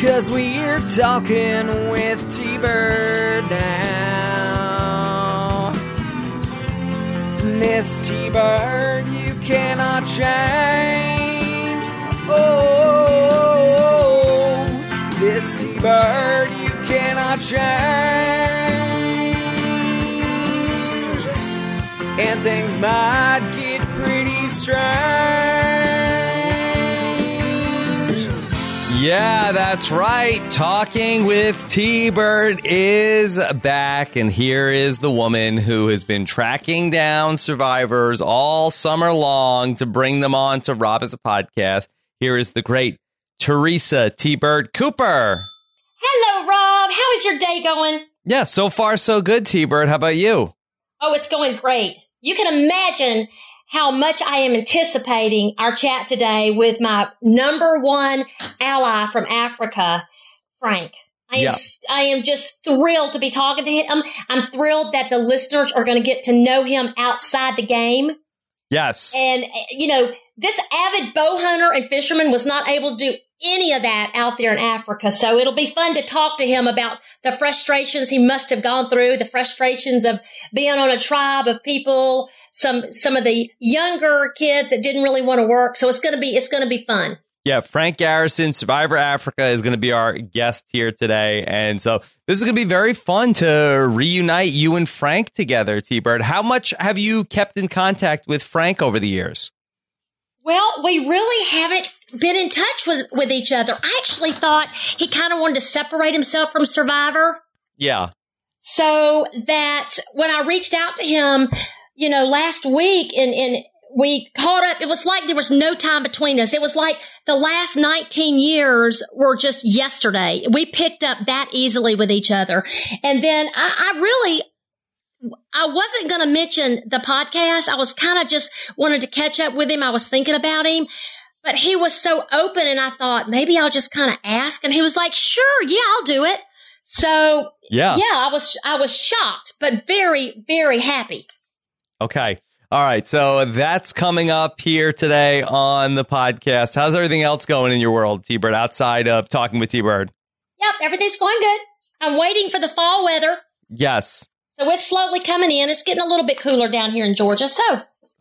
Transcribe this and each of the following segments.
Cause we're talking with T Bird now. Miss T Bird, you cannot change. Oh, this T Bird, you cannot change. And things might get pretty strange. Yeah, that's right. Talking with T Bird is back, and here is the woman who has been tracking down survivors all summer long to bring them on to Rob Has a Podcast. Here is the great Teresa T Bird Cooper. Hello, Rob. How is your day going? Yeah, so far so good, T Bird. How about you? Oh, it's going great. You can imagine how much I am anticipating our chat today with my number one ally from Africa, Frank. I am, Yeah. I am just thrilled to be talking to him. I'm thrilled that the listeners are going to get to know him outside the game. Yes. And, you know, this avid bow hunter and fisherman was not able to do any of that out there in Africa. So it'll be fun to talk to him about the frustrations he must have gone through, the frustrations of being on a tribe of people, some, some of the younger kids that didn't really want to work. So it's to be, it's to be fun. Yeah, Frank Garrison, Survivor Africa, is going to be our guest here today. And so this is going to be very fun to reunite you and Frank together, T Bird. How much have you kept in contact with Frank over the years? Well, we really haven't been in touch with, with each other. I actually thought he kind of wanted to separate himself from Survivor. Yeah. so that when I reached out to him, you know, last week and, and we caught up, it was like there was no time between us. It was like the last 19 years were just yesterday. We picked up that easily with each other. And then I, I really, I wasn't going to mention the podcast. I was kind of just wanted to catch up with him. I was thinking about him, but he was so open and I thought maybe I'll just kind of ask. And he was like, sure, yeah, I'll do it. So Yeah. yeah, I was I was shocked, but very very happy. Okay. All right. So that's coming up here today on the podcast. How's everything else going in your world, T Bird, outside of talking with T Bird? Yep, everything's going good. I'm waiting for the fall weather, Yes. So it's slowly coming in. It's getting a little bit cooler down here in Georgia, so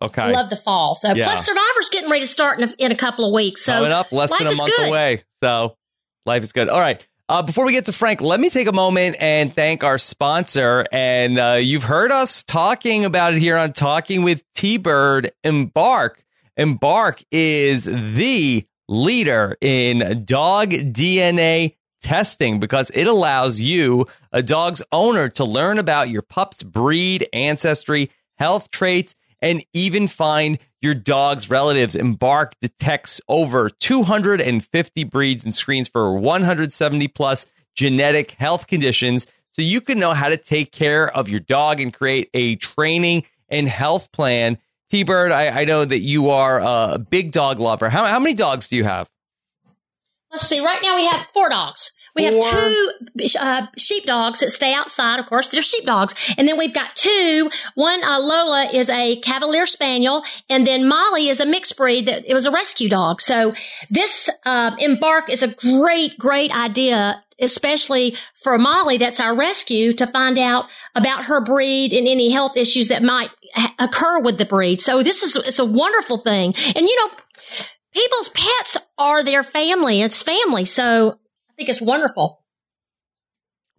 Okay. I love the fall. So Yeah. plus Survivor's getting ready to start in a, in a couple of weeks. So Coming up less than a month good. away. So life is good. All right. Uh, before we get to Frank, let me take a moment and thank our sponsor. And uh, you've heard us talking about it here on Talking with T Bird. Embark. Embark is the leader in dog DNA testing because it allows you, a dog's owner, to learn about your pup's breed, ancestry, health traits, and even find your dog's relatives. Embark detects over 250 breeds and screens for 170 plus genetic health conditions so you can know how to take care of your dog and create a training and health plan. T Bird, I, I know that you are a big dog lover. How, how many dogs do you have? Let's see. Right now we have four dogs. We have two uh, sheep dogs that stay outside. Of course, they're sheep dogs, and then we've got two. One uh, Lola is a Cavalier Spaniel, and then Molly is a mixed breed. That it was a rescue dog. So this uh, embark is a great, great idea. Especially for Molly, that's our rescue, to find out about her breed and any health issues that might ha- occur with the breed. So this is it's a wonderful thing, and you know, people's pets are their family. It's family. So I think it's wonderful.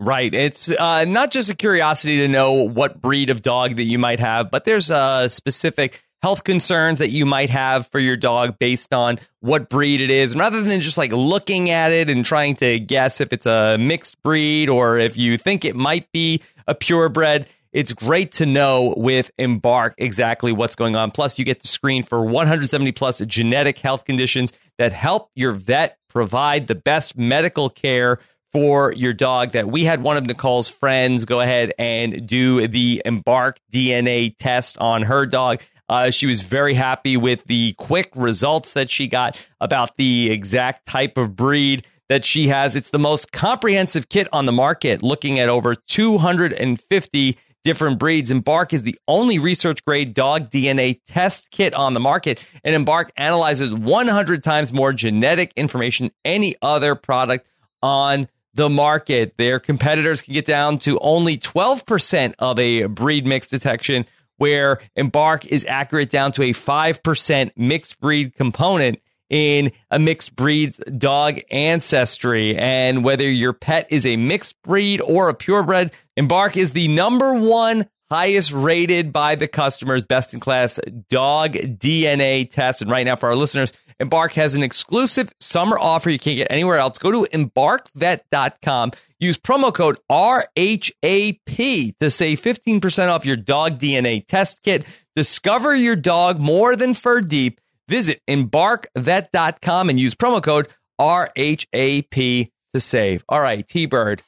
Right. It's uh, not just a curiosity to know what breed of dog that you might have, but there's uh, specific health concerns that you might have for your dog based on what breed it is. And rather than just like looking at it and trying to guess if it's a mixed breed or if you think it might be a purebred, it's great to know with Embark exactly what's going on. Plus, you get to screen for 170 plus genetic health conditions that help your vet provide the best medical care for your dog that we had one of Nicole's friends go ahead and do the Embark DNA test on her dog. Uh, she was very happy with the quick results that she got about the exact type of breed that she has. It's the most comprehensive kit on the market, looking at over 250 different breeds. Embark is the only research grade dog DNA test kit on the market, and Embark analyzes 100 times more genetic information than any other product on the market. Their competitors can get down to only 12% of a breed mix detection, where Embark is accurate down to a 5% mixed breed component in a mixed breed dog ancestry. And whether your pet is a mixed breed or a purebred, Embark is the number one highest rated by the customers, best in class dog DNA test. And right now, for our listeners, Embark has an exclusive summer offer you can't get anywhere else. Go to embarkvet.com. Use promo code RHAP to save 15% off your dog DNA test kit. Discover your dog more than fur deep. Visit embarkvet.com and use promo code RHAP to save. All right, T Bird,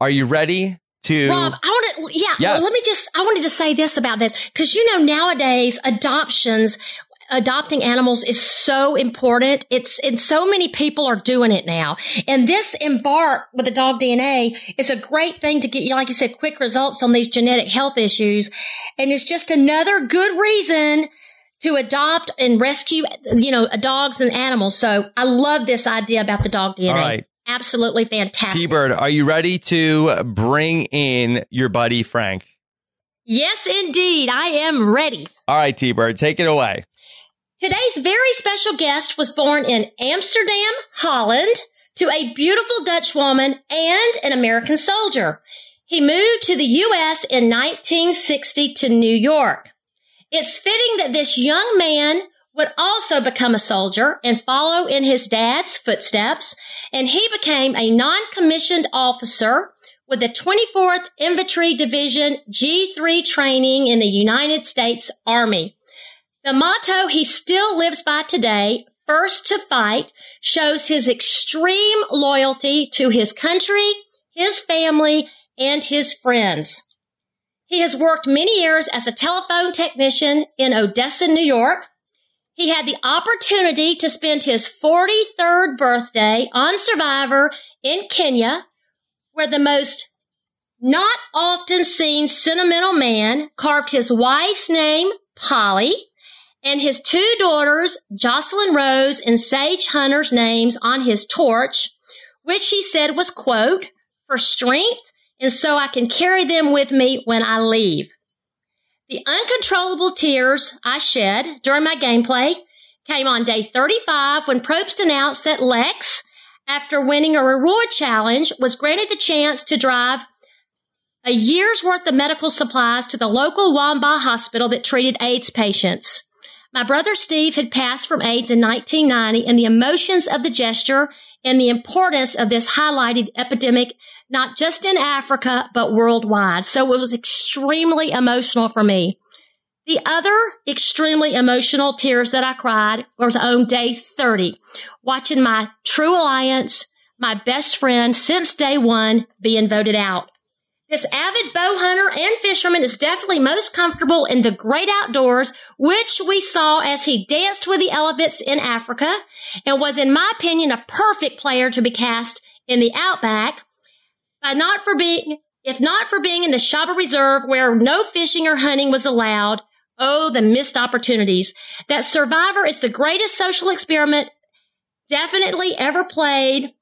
are you ready to Rob, I want to, yeah, yes. let me just, I wanted to say this about this because you know, nowadays adoptions, adopting animals is so important. It's, and so many people are doing it now. And this embark with the dog DNA is a great thing to get, you, like you said, quick results on these genetic health issues. And it's just another good reason to adopt and rescue, you know, dogs and animals. So I love this idea about the dog DNA. All right. Absolutely fantastic. T Bird, are you ready to bring in your buddy Frank? Yes, indeed. I am ready. All right, T Bird, take it away. Today's very special guest was born in Amsterdam, Holland, to a beautiful Dutch woman and an American soldier. He moved to the U.S. in 1960 to New York. It's fitting that this young man would also become a soldier and follow in his dad's footsteps, and he became a non-commissioned officer with the 24th Infantry Division G3 training in the United States Army. The motto he still lives by today, first to fight, shows his extreme loyalty to his country, his family, and his friends. He has worked many years as a telephone technician in Odessa, New York, he had the opportunity to spend his 43rd birthday on Survivor in Kenya, where the most not often seen sentimental man carved his wife's name, Polly, and his two daughters, Jocelyn Rose and Sage Hunter's names on his torch, which he said was, quote, for strength and so I can carry them with me when I leave. The uncontrollable tears I shed during my gameplay came on day 35 when Probst announced that Lex, after winning a reward challenge, was granted the chance to drive a year's worth of medical supplies to the local Wamba hospital that treated AIDS patients. My brother Steve had passed from AIDS in 1990 and the emotions of the gesture and the importance of this highlighted epidemic, not just in Africa, but worldwide. So it was extremely emotional for me. The other extremely emotional tears that I cried was on day 30, watching my true alliance, my best friend since day one being voted out. This avid bow hunter and fisherman is definitely most comfortable in the great outdoors, which we saw as he danced with the elephants in Africa and was, in my opinion, a perfect player to be cast in the outback. By not for being, if not for being in the Shaba Reserve where no fishing or hunting was allowed, oh, the missed opportunities. That Survivor is the greatest social experiment definitely ever played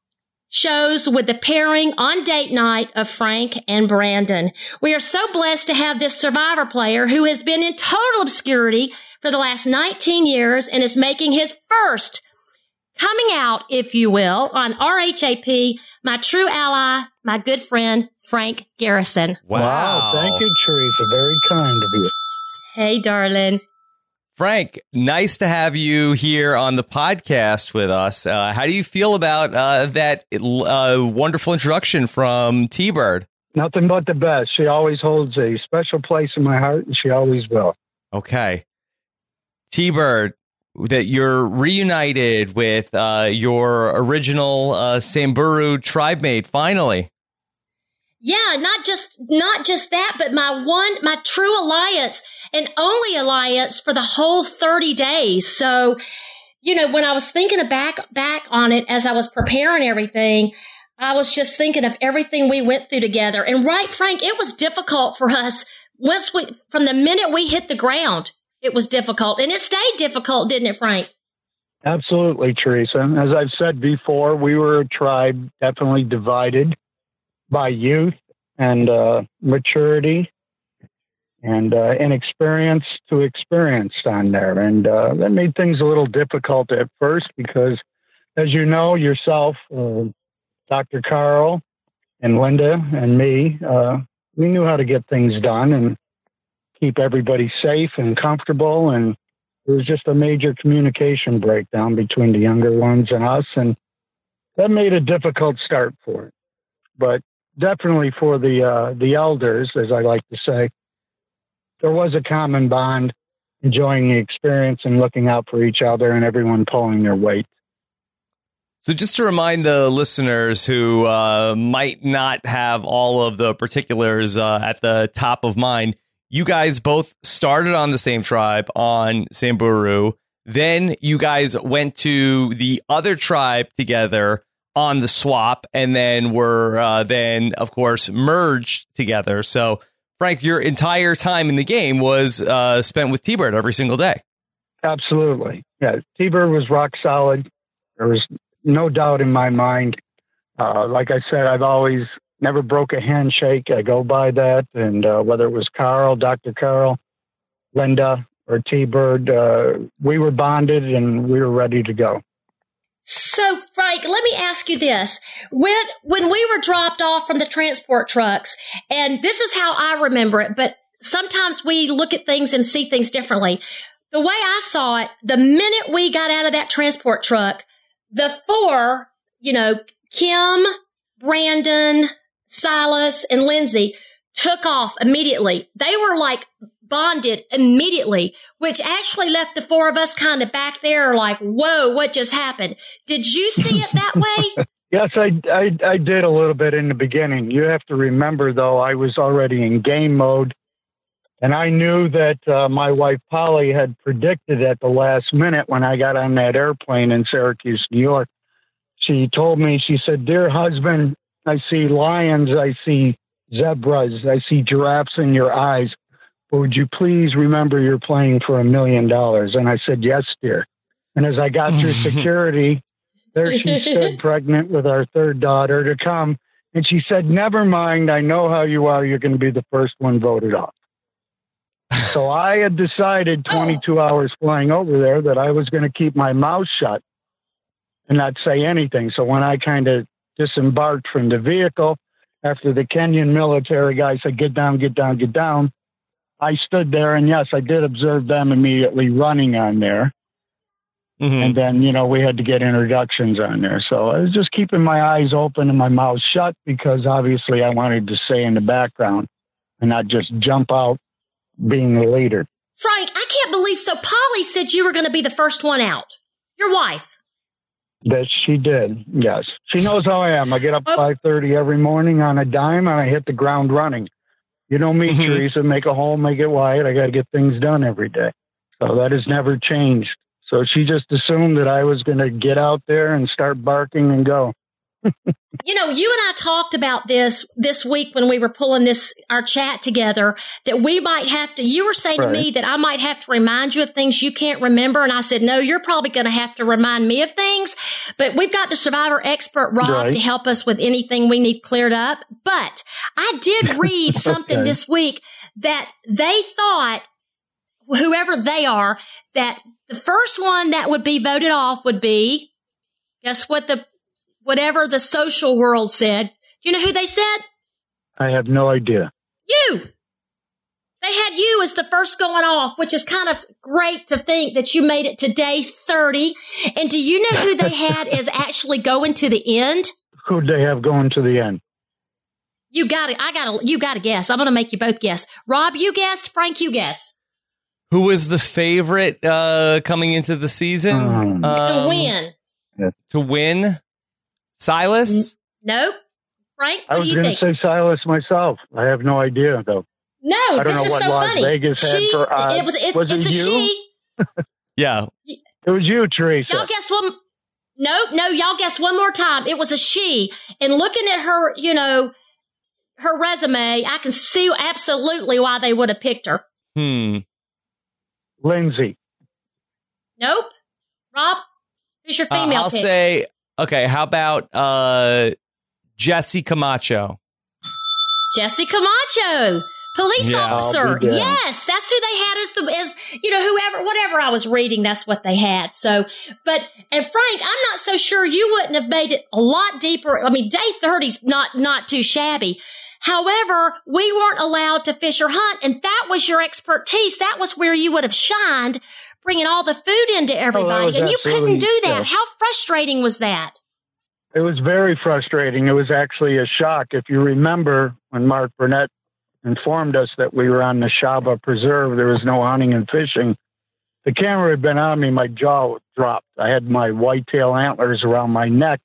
shows with the pairing on date night of Frank and Brandon. We are so blessed to have this survivor player who has been in total obscurity for the last 19 years and is making his first coming out, if you will, on RHAP, my true ally, my good friend, Frank Garrison. Wow. wow. Thank you, Teresa. Very kind of you. Hey, darling. Frank, nice to have you here on the podcast with us. Uh, how do you feel about uh, that uh, wonderful introduction from T Bird? Nothing but the best. She always holds a special place in my heart, and she always will. Okay. T Bird, that you're reunited with uh, your original uh, Samburu tribe mate finally. Yeah, not just not just that, but my one my true alliance and only alliance for the whole 30 days. So, you know, when I was thinking back back on it as I was preparing everything, I was just thinking of everything we went through together. And right, Frank, it was difficult for us once we from the minute we hit the ground. It was difficult, and it stayed difficult, didn't it, Frank? Absolutely, Teresa. As I've said before, we were a tribe definitely divided by youth and uh, maturity and uh, inexperience to experience on there. And uh, that made things a little difficult at first because, as you know yourself, uh, Dr. Carl and Linda and me, uh, we knew how to get things done and keep everybody safe and comfortable. And it was just a major communication breakdown between the younger ones and us. And that made a difficult start for it. But definitely for the uh, the elders, as I like to say, there was a common bond, enjoying the experience and looking out for each other, and everyone pulling their weight. So, just to remind the listeners who uh, might not have all of the particulars uh, at the top of mind, you guys both started on the same tribe on Samburu. Then you guys went to the other tribe together on the swap, and then were uh, then, of course, merged together. So, Frank, your entire time in the game was uh, spent with T Bird every single day. Absolutely, yeah. T Bird was rock solid. There was no doubt in my mind. Uh, like I said, I've always never broke a handshake. I go by that. And uh, whether it was Carl, Dr. Carl, Linda, or T Bird, uh, we were bonded and we were ready to go. So, Frank, let me ask you this. When, when we were dropped off from the transport trucks, and this is how I remember it, but sometimes we look at things and see things differently. The way I saw it, the minute we got out of that transport truck, the four, you know, Kim, Brandon, Silas, and Lindsey took off immediately. They were like bonded immediately, which actually left the four of us kind of back there like, whoa, what just happened? Did you see it that way? yes, I, I, I did a little bit in the beginning. You have to remember, though, I was already in game mode. And I knew that uh, my wife Polly had predicted at the last minute when I got on that airplane in Syracuse, New York. She told me, she said, Dear husband, I see lions, I see zebras, I see giraffes in your eyes. Would you please remember you're playing for a million dollars? And I said, Yes, dear. And as I got through security, there she stood pregnant with our third daughter to come. And she said, Never mind, I know how you are. You're going to be the first one voted off. So I had decided 22 hours flying over there that I was going to keep my mouth shut and not say anything. So when I kind of disembarked from the vehicle after the Kenyan military guy said, Get down, get down, get down, I stood there and yes, I did observe them immediately running on there. Mm-hmm. And then, you know, we had to get introductions on there. So I was just keeping my eyes open and my mouth shut because obviously I wanted to stay in the background and not just jump out being the leader. Frank, I can't believe so. Polly said you were going to be the first one out. Your wife. That she did. Yes, she knows how I am. I get up oh. five thirty every morning on a dime, and I hit the ground running. You know me, mm-hmm. Teresa. Make a hole, make it wide. I got to get things done every day. So that has never changed. So she just assumed that I was going to get out there and start barking and go you know, you and I talked about this this week when we were pulling this our chat together that we might have to. You were saying right. to me that I might have to remind you of things you can't remember, and I said, no, you're probably going to have to remind me of things. But we've got the survivor expert Rob right. to help us with anything we need cleared up. But I did read something okay. this week that they thought whoever they are that the first one that would be voted off would be guess what the whatever the social world said. Do you know who they said? I have no idea. You. They had you as the first going off, which is kind of great to think that you made it to day 30. And do you know who they had as actually going to the end? Who'd they have going to the end? You got to, I got to, you got to guess. I'm going to make you both guess. Rob, you guess. Frank, you guess. Who was the favorite uh, coming into the season? Um, to win. To win? Silas? Nope. Frank, I was going to say Silas myself. I have no idea though. No, I don't this know is what so Las funny. Vegas she, had for odds. It was, it's, was it's it a you? she. yeah. It was you, Teresa. Y'all guess one. Nope, no, y'all guess one more time. It was a she. And looking at her, you know, her resume, I can see absolutely why they would have picked her. Hmm. Lindsey. Nope. Rob? Who's your Uh, female I'll pick? say okay. How about uh, Jessie Camacho? Jessie Camacho, police Yeah, officer. Yes, that's who they had as the as you know whoever whatever I was reading. That's what they had. So, but and Frank, I'm not so sure you wouldn't have made it a lot deeper. I mean, day 30's not not too shabby. However, we weren't allowed to fish or hunt, and that was your expertise. That was where you would have shined, bringing all the food into everybody, was and you couldn't do that. yeah. How frustrating was that? It was very frustrating. It was actually a shock. If you remember when Mark Burnett informed us that we were on the Shaba Preserve, there was no hunting and fishing. The camera had been on me, my jaw dropped. I had my whitetail antlers around my neck.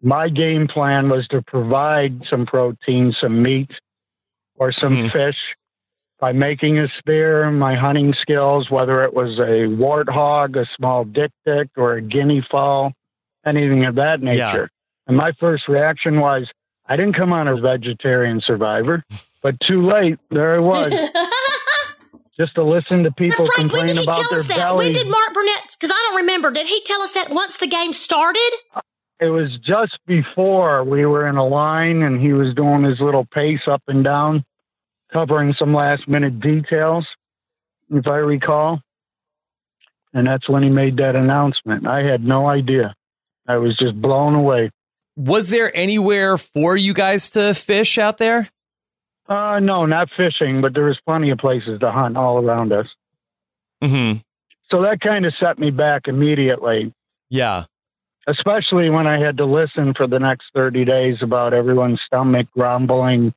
My game plan was to provide some protein, some meat, or some Mhm. fish by making a spear, my hunting skills, whether it was a warthog, a small dick dick, or a guinea fowl, anything of that nature. And my first reaction was, I didn't come on a vegetarian survivor, but too late. There I was, just to listen to But people Frank, when complain did he about tell their us that? belly. When did Mark Burnett? Because I don't remember. Did he tell us that once the game started? it was just before we were in a line and he was doing his little pace up and down, covering some last minute details, if I recall. And that's when he made that announcement. I had no idea. I was just blown away. Was there anywhere for you guys to fish out there? Uh, no, not fishing, but there was plenty of places to hunt all around us. Mm-hmm. So that kind of set me back immediately, Yeah. especially when I had to listen for the next 30 days about everyone's stomach grumbling,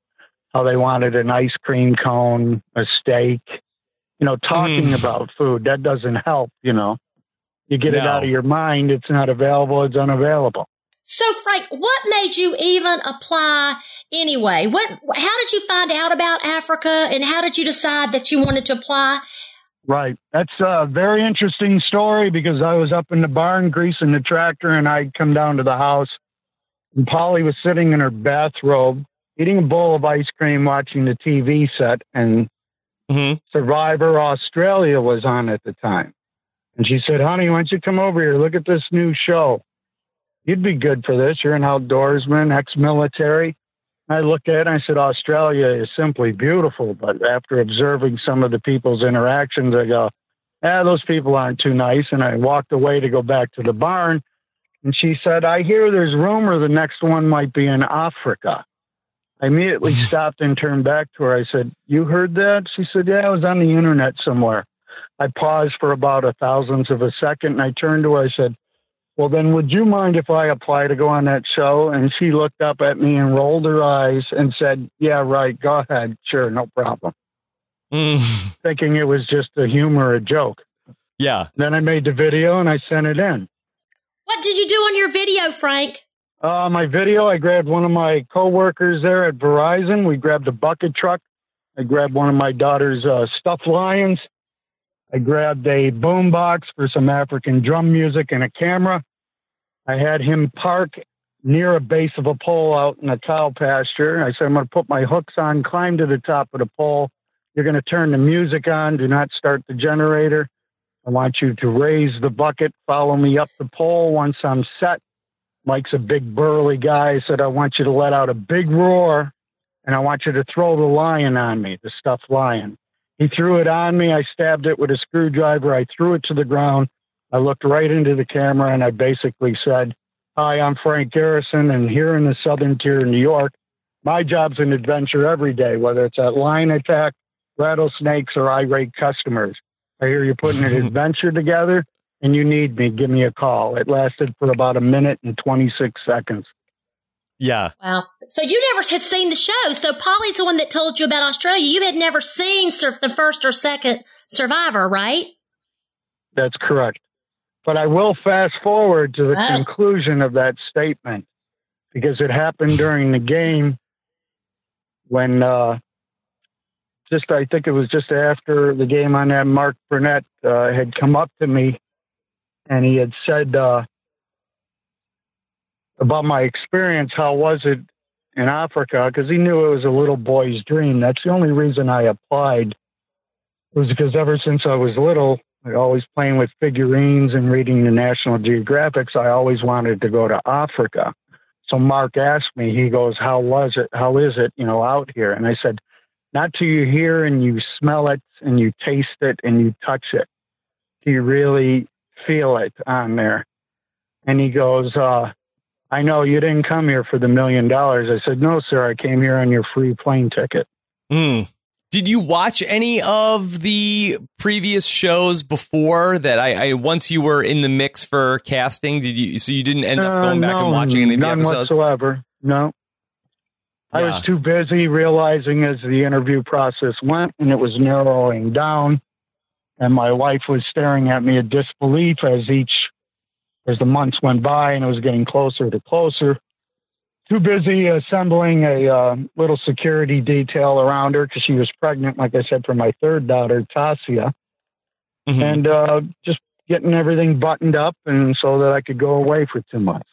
how they wanted an ice cream cone, a steak. You know, talking Mm. about food, that doesn't help, you know. You get it out of your mind, it's not available, it's unavailable. So, Frank, what made you even apply anyway? What? How did you find out about Africa, and how did you decide that you wanted to apply? Right. That's a very interesting story because I was up in the barn greasing the tractor and I'd come down to the house and Polly was sitting in her bathrobe eating a bowl of ice cream watching the TV set and Mm-hmm. Survivor Australia was on at the time. And she said, honey, why don't you come over here? Look at this new show. You'd be good for this. You're an outdoorsman, ex-military. I looked at it and I said, Australia is simply beautiful. But after observing some of the people's interactions, I go, ah, those people aren't too nice. And I walked away to go back to the barn. And she said, I hear there's rumor the next one might be in Africa. I immediately stopped and turned back to her. I said, You heard that? She said, Yeah, I was on the internet somewhere. I paused for about a thousandth of a second and I turned to her. I said, Well, then would you mind if I apply to go on that show? And she looked up at me and rolled her eyes and said, Yeah, right. Go ahead. Sure. No problem. Mm. Thinking it was just a humor, a joke. Yeah. Then I made the video and I sent it in. What did you do on your video, Frank? Uh, my video, I grabbed one of my coworkers there at Verizon. We grabbed a bucket truck. I grabbed one of my daughter's uh, stuffed lions. I grabbed a boom box for some African drum music and a camera. I had him park near a base of a pole out in a cow pasture. I said, I'm going to put my hooks on, climb to the top of the pole. You're going to turn the music on. Do not start the generator. I want you to raise the bucket, follow me up the pole. Once I'm set, Mike's a big burly guy. I said, I want you to let out a big roar and I want you to throw the lion on me, the stuffed lion. He threw it on me. I stabbed it with a screwdriver. I threw it to the ground. I looked right into the camera and I basically said, Hi, I'm Frank Garrison, and here in the southern tier of New York, my job's an adventure every day, whether it's at lion attack, rattlesnakes, or irate customers. I hear you're putting an adventure together and you need me. Give me a call. It lasted for about a minute and 26 seconds. Yeah. Wow. So you never had seen the show. So Polly's the one that told you about Australia. You had never seen sur- the first or second Survivor, right? That's correct. But I will fast forward to the Wow. conclusion of that statement because it happened during the game when uh, just I think it was just after the game on that Mark Burnett uh, had come up to me and he had said uh, about my experience. How was it in Africa? Because he knew it was a little boy's dream. That's the only reason I applied. Was because ever since I was little, like always playing with figurines and reading the National Geographics, I always wanted to go to Africa. So Mark asked me, he goes, How was it? How is it, you know, out here? And I said, Not till you hear and you smell it and you taste it and you touch it. Do you really feel it on there? And he goes, uh, I know you didn't come here for the million dollars. I said, No, sir, I came here on your free plane ticket. Mm. Did you watch any of the previous shows before that? I, I, once you were in the mix for casting, did you? So you didn't end up going uh, back no, and watching any of the episodes whatsoever. No, I was too busy realizing as the interview process went and it was narrowing down, and my wife was staring at me in disbelief as each as the months went by and it was getting closer to closer too busy assembling a uh, little security detail around her because she was pregnant, like I said, for my third daughter, Tasia, mm-hmm. and uh, just getting everything buttoned up, and so that I could go away for two months.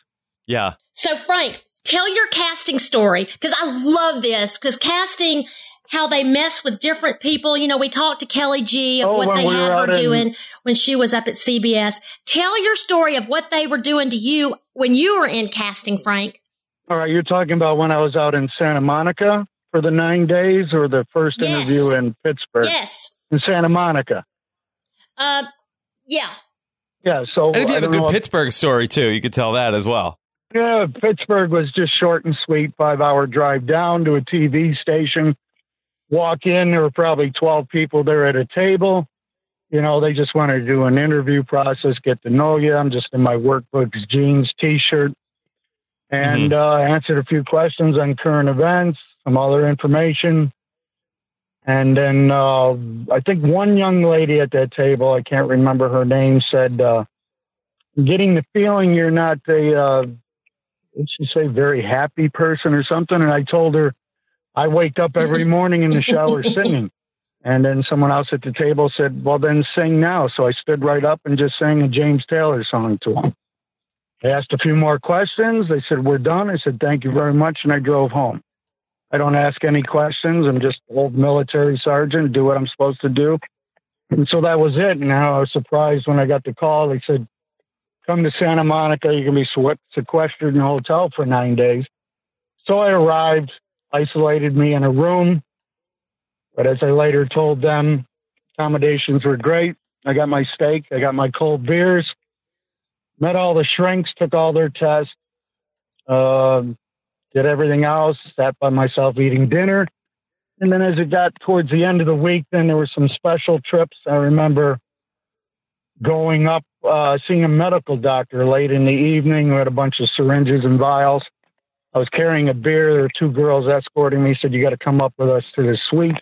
Yeah. So, Frank, tell your casting story because I love this because casting. How they mess with different people. You know, we talked to Kelly G of oh, what they we had her in- doing when she was up at CBS. Tell your story of what they were doing to you when you were in casting, Frank. All right, you're talking about when I was out in Santa Monica for the nine days, or the first yes. interview in Pittsburgh? Yes, in Santa Monica. Uh, yeah. Yeah. So, and if you have a good Pittsburgh story too, you could tell that as well. Yeah, Pittsburgh was just short and sweet. Five hour drive down to a TV station. Walk in, there were probably twelve people there at a table. You know, they just wanted to do an interview process, get to know you. I'm just in my workbooks, jeans, t-shirt, and mm-hmm. uh, answered a few questions on current events, some other information. And then uh, I think one young lady at that table, I can't remember her name, said, uh, getting the feeling you're not a, uh, did she say, very happy person or something? And I told her, I wake up every morning in the shower singing. And then someone else at the table said, Well, then sing now. So I stood right up and just sang a James Taylor song to him. I asked a few more questions. They said, We're done. I said, Thank you very much. And I drove home. I don't ask any questions. I'm just old military sergeant, do what I'm supposed to do. And so that was it. And now I was surprised when I got the call. They said, Come to Santa Monica. You can be sequestered in a hotel for nine days. So I arrived, isolated me in a room. But as I later told them, accommodations were great. I got my steak, I got my cold beers met all the shrinks, took all their tests, uh, did everything else, sat by myself eating dinner. And then as it got towards the end of the week, then there were some special trips. I remember going up, uh, seeing a medical doctor late in the evening We had a bunch of syringes and vials. I was carrying a beer. There were two girls escorting me. Said, "You got to come up with us to the suite."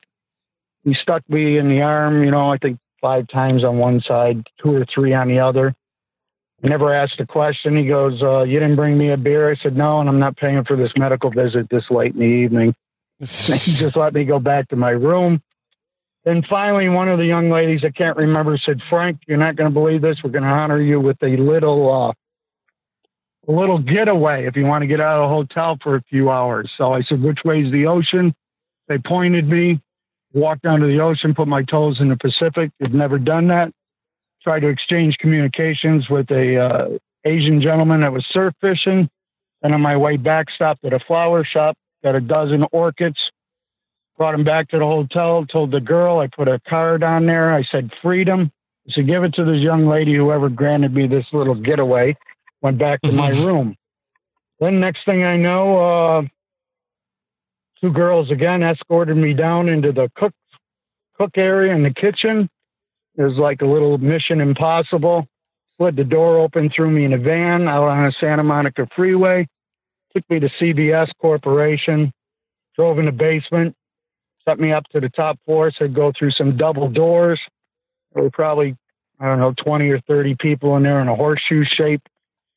He stuck me in the arm. You know, I think five times on one side, two or three on the other never asked a question. He goes, uh, You didn't bring me a beer? I said, No, and I'm not paying for this medical visit this late in the evening. he just let me go back to my room. Then finally, one of the young ladies, I can't remember, said, Frank, you're not going to believe this. We're going to honor you with a little, uh, a little getaway if you want to get out of the hotel for a few hours. So I said, Which way's the ocean? They pointed me, walked down to the ocean, put my toes in the Pacific. Had never done that tried to exchange communications with a uh, Asian gentleman that was surf fishing. And on my way back, stopped at a flower shop, got a dozen orchids, brought them back to the hotel, told the girl, I put a card on there. I said, freedom. I said, give it to this young lady, whoever granted me this little getaway. Went back to my mm-hmm. room. Then next thing I know, uh, two girls again escorted me down into the cook cook area in the kitchen. It was like a little Mission Impossible. Slid the door open, threw me in a van out on a Santa Monica freeway. Took me to CBS Corporation. Drove in the basement. Set me up to the top floor. Said go through some double doors. There were probably I don't know 20 or 30 people in there in a horseshoe shape.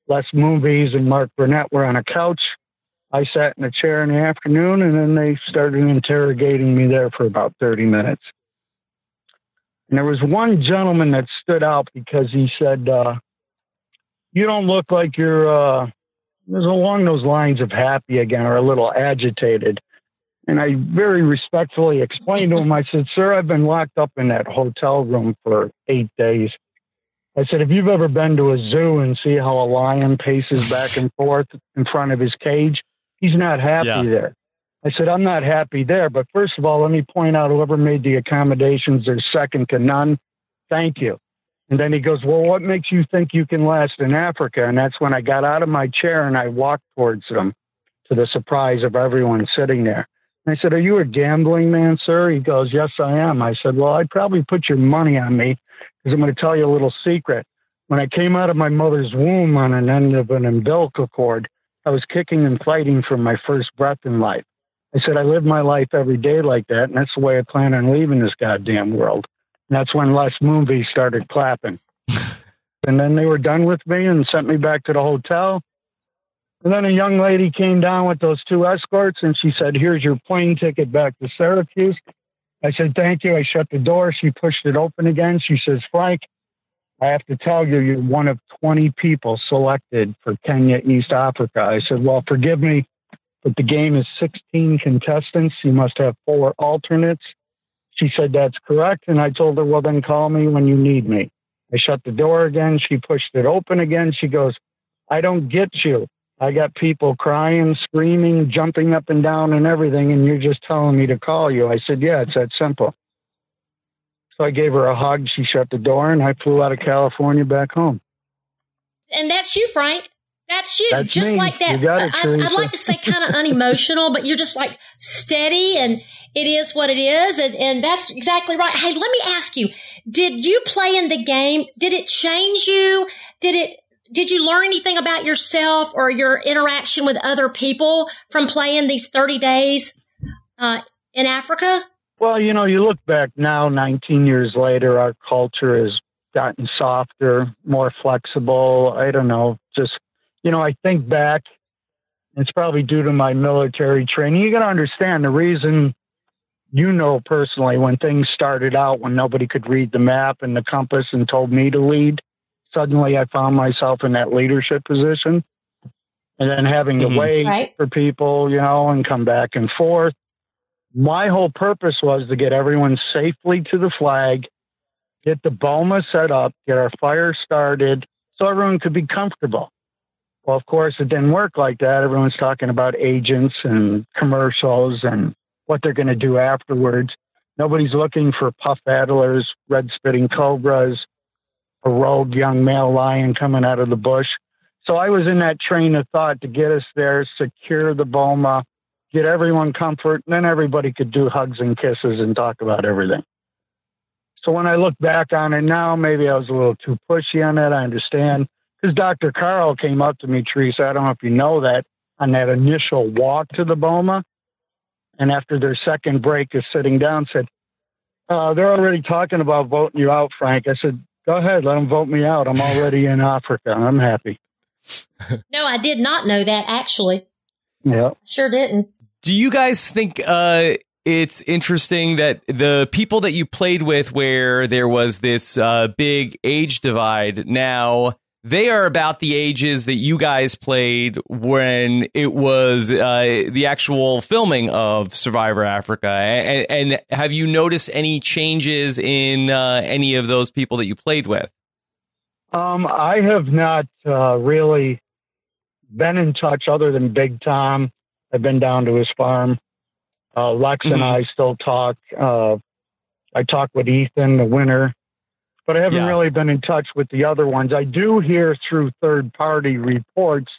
Les Moonves and Mark Burnett were on a couch. I sat in a chair in the afternoon, and then they started interrogating me there for about 30 minutes. And there was one gentleman that stood out because he said, uh, You don't look like you're, uh, was along those lines of happy again or a little agitated. And I very respectfully explained to him, I said, Sir, I've been locked up in that hotel room for eight days. I said, if you've ever been to a zoo and see how a lion paces back and forth in front of his cage, he's not happy Yeah. there. I said, I'm not happy there. But first of all, let me point out whoever made the accommodations, they're second to none. Thank you. And then he goes, Well, what makes you think you can last in Africa? And that's when I got out of my chair and I walked towards them to the surprise of everyone sitting there. And I said, Are you a gambling man, sir? He goes, Yes, I am. I said, Well, I'd probably put your money on me because I'm going to tell you a little secret. When I came out of my mother's womb on an end of an umbilical cord, I was kicking and fighting for my first breath in life. I said, I live my life every day like that, and that's the way I plan on leaving this goddamn world. And that's when Les Moonves started clapping. and then they were done with me and sent me back to the hotel. And then a young lady came down with those two escorts and she said, Here's your plane ticket back to Syracuse. I said, Thank you. I shut the door. She pushed it open again. She says, Frank, I have to tell you, you're one of 20 people selected for Kenya, East Africa. I said, Well, forgive me, but the game is 16 contestants. You must have four alternates. She said, That's correct. And I told her, Well, then call me when you need me. I shut the door again. She pushed it open again. She goes, I don't get you. I got people crying, screaming, jumping up and down and everything, and you're just telling me to call you. I said, Yeah, it's that simple. So I gave her a hug. She shut the door, and I flew out of California back home. And that's you, Frank. That's you, That's just me. like that. It, I, I'd like to say kind of unemotional, but you're just like steady and it is what it is. And, and that's exactly right. Hey, let me ask you, did you play in the game? Did it change you? Did it, did you learn anything about yourself or your interaction with other people from playing these 30 days, uh, in Africa? Well, you know, you look back now, 19 years later, our culture has gotten softer, more flexible. I don't know, just, you know, I think back, it's probably due to my military training. You got to understand the reason, you know, personally, when things started out, when nobody could read the map and the compass and told me to lead, suddenly I found myself in that leadership position. And then having to Mhm. wait Right. for people, you know, and come back and forth my whole purpose was to get everyone safely to the flag, get the BOMA set up, get our fire started so everyone could be comfortable. Well, of course, it didn't work like that. Everyone's talking about agents and commercials and what they're going to do afterwards. Nobody's looking for puff adders, red spitting cobras, a rogue young male lion coming out of the bush. So I was in that train of thought to get us there, secure the BOMA, get everyone comfort, and then everybody could do hugs and kisses and talk about everything. So when I look back on it now, maybe I was a little too pushy on that. I understand. Because Dr. Carl came up to me, Teresa, I don't know if you know that, on that initial walk to the BOMA. And after their second break of sitting down, said, uh, they're already talking about voting you out, Frank. I said, go ahead, let them vote me out. I'm already in Africa. I'm happy. No, I did not know that actually. Yeah. Sure didn't. Do you guys think uh, it's interesting that the people that you played with, where there was this uh, big age divide, now they are about the ages that you guys played when it was uh, the actual filming of Survivor Africa? And, and have you noticed any changes in uh, any of those people that you played with? Um, I have not uh, really been in touch other than Big Tom. I've been down to his farm. Uh, Lex and Mhm. I still talk. Uh, I talk with Ethan, the winner, but I haven't Yeah. really been in touch with the other ones. I do hear through third party reports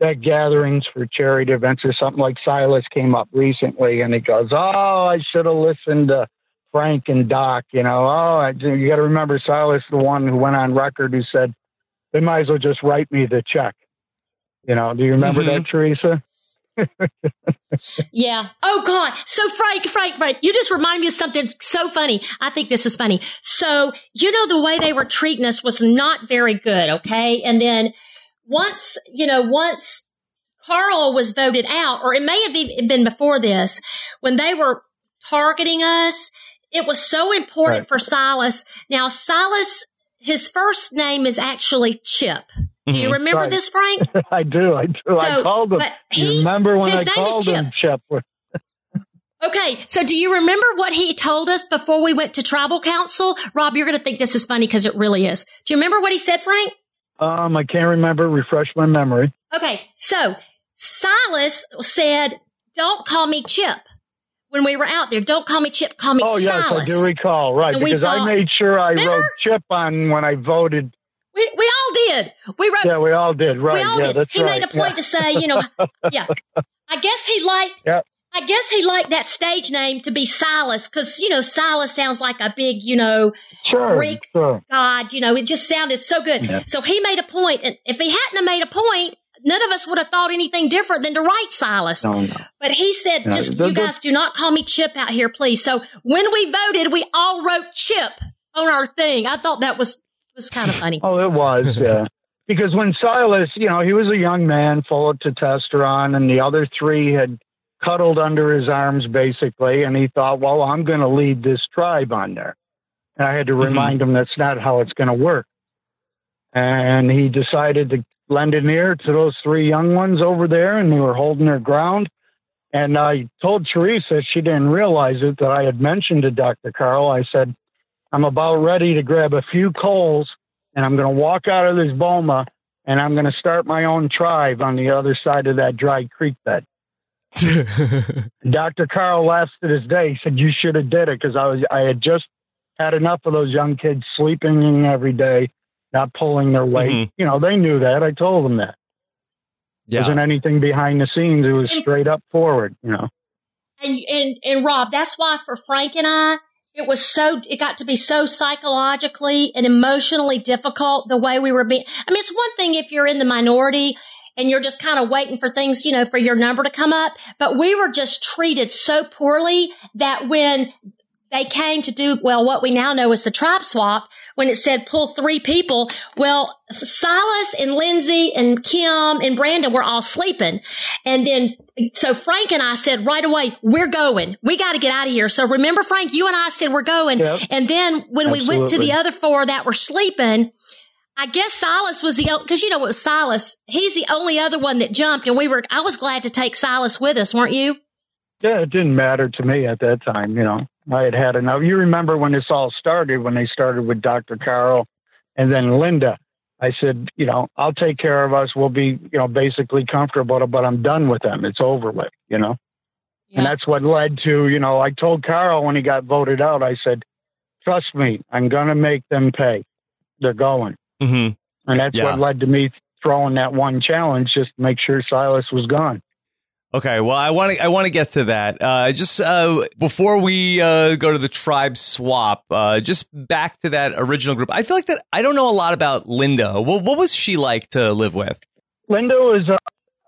that gatherings for charity events or something like Silas came up recently and he goes, Oh, I should have listened to Frank and Doc. You know, oh, I, you got to remember Silas, the one who went on record who said, they might as well just write me the check. You know, do you remember that, mm-hmm. Teresa? Yeah. Oh God. So Frank, Frank, Frank, you just remind me of something so funny. I think this is funny. So, you know, the way they were treating us was not very good. Okay. And then once, you know, once Carl was voted out, or it may have even been before this, when they were targeting us, it was so important Right. for Silas. Now, Silas, his first name is actually Chip. Do you Mhm. remember Right. this, Frank? I do. I do. I called him. he- remember when his I name is called him, Chip? Okay, so do you remember what he told us before we went to tribal council? Rob, you're going to think this is funny because it really is. Do you remember what he said, Frank? Um, I can't remember. Refresh my memory. Okay, so Silas said, "Don't call me Chip." When we were out there, don't call me Chip, call me Silas. oh, yes, I do recall. Right, And we because I made sure I Remember? wrote Chip on when I voted. We, we all did. We wrote. Yeah, we all did. Right. we all yeah, did. that's He right. made a point yeah. to say, you know, yeah. I guess he liked. Yeah. I guess he liked that stage name to be Silas because you know Silas sounds like a big, you know, Sure. Greek. Sure. God. You know, it just sounded so good. Yeah. So he made a point, and if he hadn't have made a point, none of us would have thought anything different than to write Silas. No, no. But he said, Yeah, just the- you the- guys do not call me Chip out here, please. So when we voted, we all wrote Chip on our thing. I thought that was was kind of funny. Oh, it was, yeah. because when Silas, you know, he was a young man full of testosterone, and the other three had cuddled under his arms, basically, and he thought, well, I'm going to lead this tribe on there. And I had to Mhm. remind him that's not how it's going to work. And he decided to lend an ear to those three young ones over there, and they were holding their ground. And I told Teresa, she didn't realize it, that I had mentioned to Dr. Carl, I said, I'm about ready to grab a few coals and I'm going to walk out of this boma and I'm going to start my own tribe on the other side of that dry creek bed. Dr. Carl laughed to this day. He said, "You should have did it because I was I had just had enough of those young kids sleeping in every day, not pulling their weight. Mhm. You know, they knew that. I told them that. yeah. wasn't anything behind the scenes. It was straight up forward. You know. And and and Rob, that's why for Frank and I, it was so it got to be so psychologically and emotionally difficult the way we were being. I mean, it's one thing if you're in the minority and you're just kind of waiting for things, you know, for your number to come up, but we were just treated so poorly that when they came to do well what we now know is the tribe swap when it said pull three people well silas and lindsey and kim and brandon were all sleeping and then so frank and i said right away we're going we got to get out of here so remember frank you and i said we're going Yep. and then when we went to the other four that were sleeping I guess Silas was the because you know it was Silas. He's the only other one that jumped, and we were. I was glad to take Silas with us, weren't you? Yeah, it didn't matter to me at that time. You know, I had had enough. You remember when this all started? When they started with Dr. Carl and then Linda. I said, you know, I'll take care of us. We'll be, you know, basically comfortable, but I'm done with them. It's over with, you know. And that's what led to, you know, I told Carl when he got voted out, I said, trust me, I'm going to make them pay. They're going. hmm And that's Yeah. what led to me throwing that one challenge just to make sure Silas was gone. Okay, well, I want to I want to get to that. Uh, just uh, before we uh, go to the tribe swap, uh, just back to that original group. I feel like that I don't know a lot about Linda. What, what was she like to live with? Linda was a,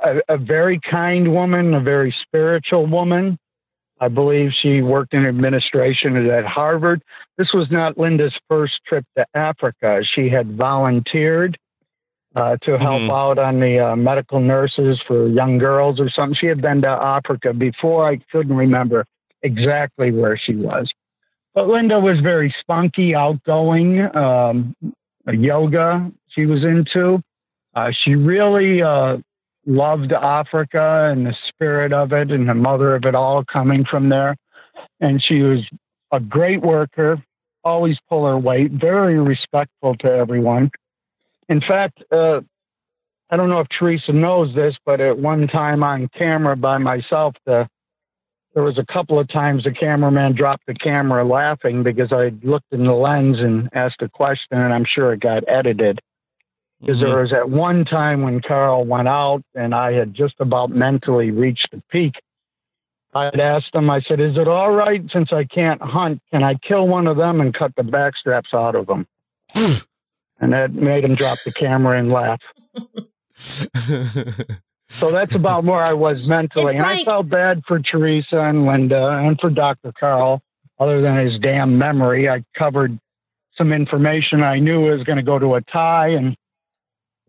a, a very kind woman, a very spiritual woman. I believe she worked in administration at Harvard. This was not Linda's first trip to Africa. She had volunteered uh, to help Mhm. out on the uh, medical nurses for young girls or something. She had been to Africa before. I couldn't remember exactly where she was. But Linda was very spunky, outgoing, um, yoga she was into. Uh, she really uh, loved Africa and the spirit of it and the mother of it all coming from there. And she was a great worker, always pull her weight, very respectful to everyone. In fact, uh, I don't know if Teresa knows this, but at one time on camera by myself, the, there was a couple of times the cameraman dropped the camera laughing because I looked in the lens and asked a question, and I'm sure it got edited because Mhm. there was at one time when Carl went out and I had just about mentally reached the peak. I had asked him, I said, Is it all right since I can't hunt? Can I kill one of them and cut the back straps out of them? and that made him drop the camera and laugh. So that's about where I was mentally. And I felt bad for Teresa and Linda and for Dr. Carl, other than his damn memory. I covered some information I knew was going to go to a tie, and,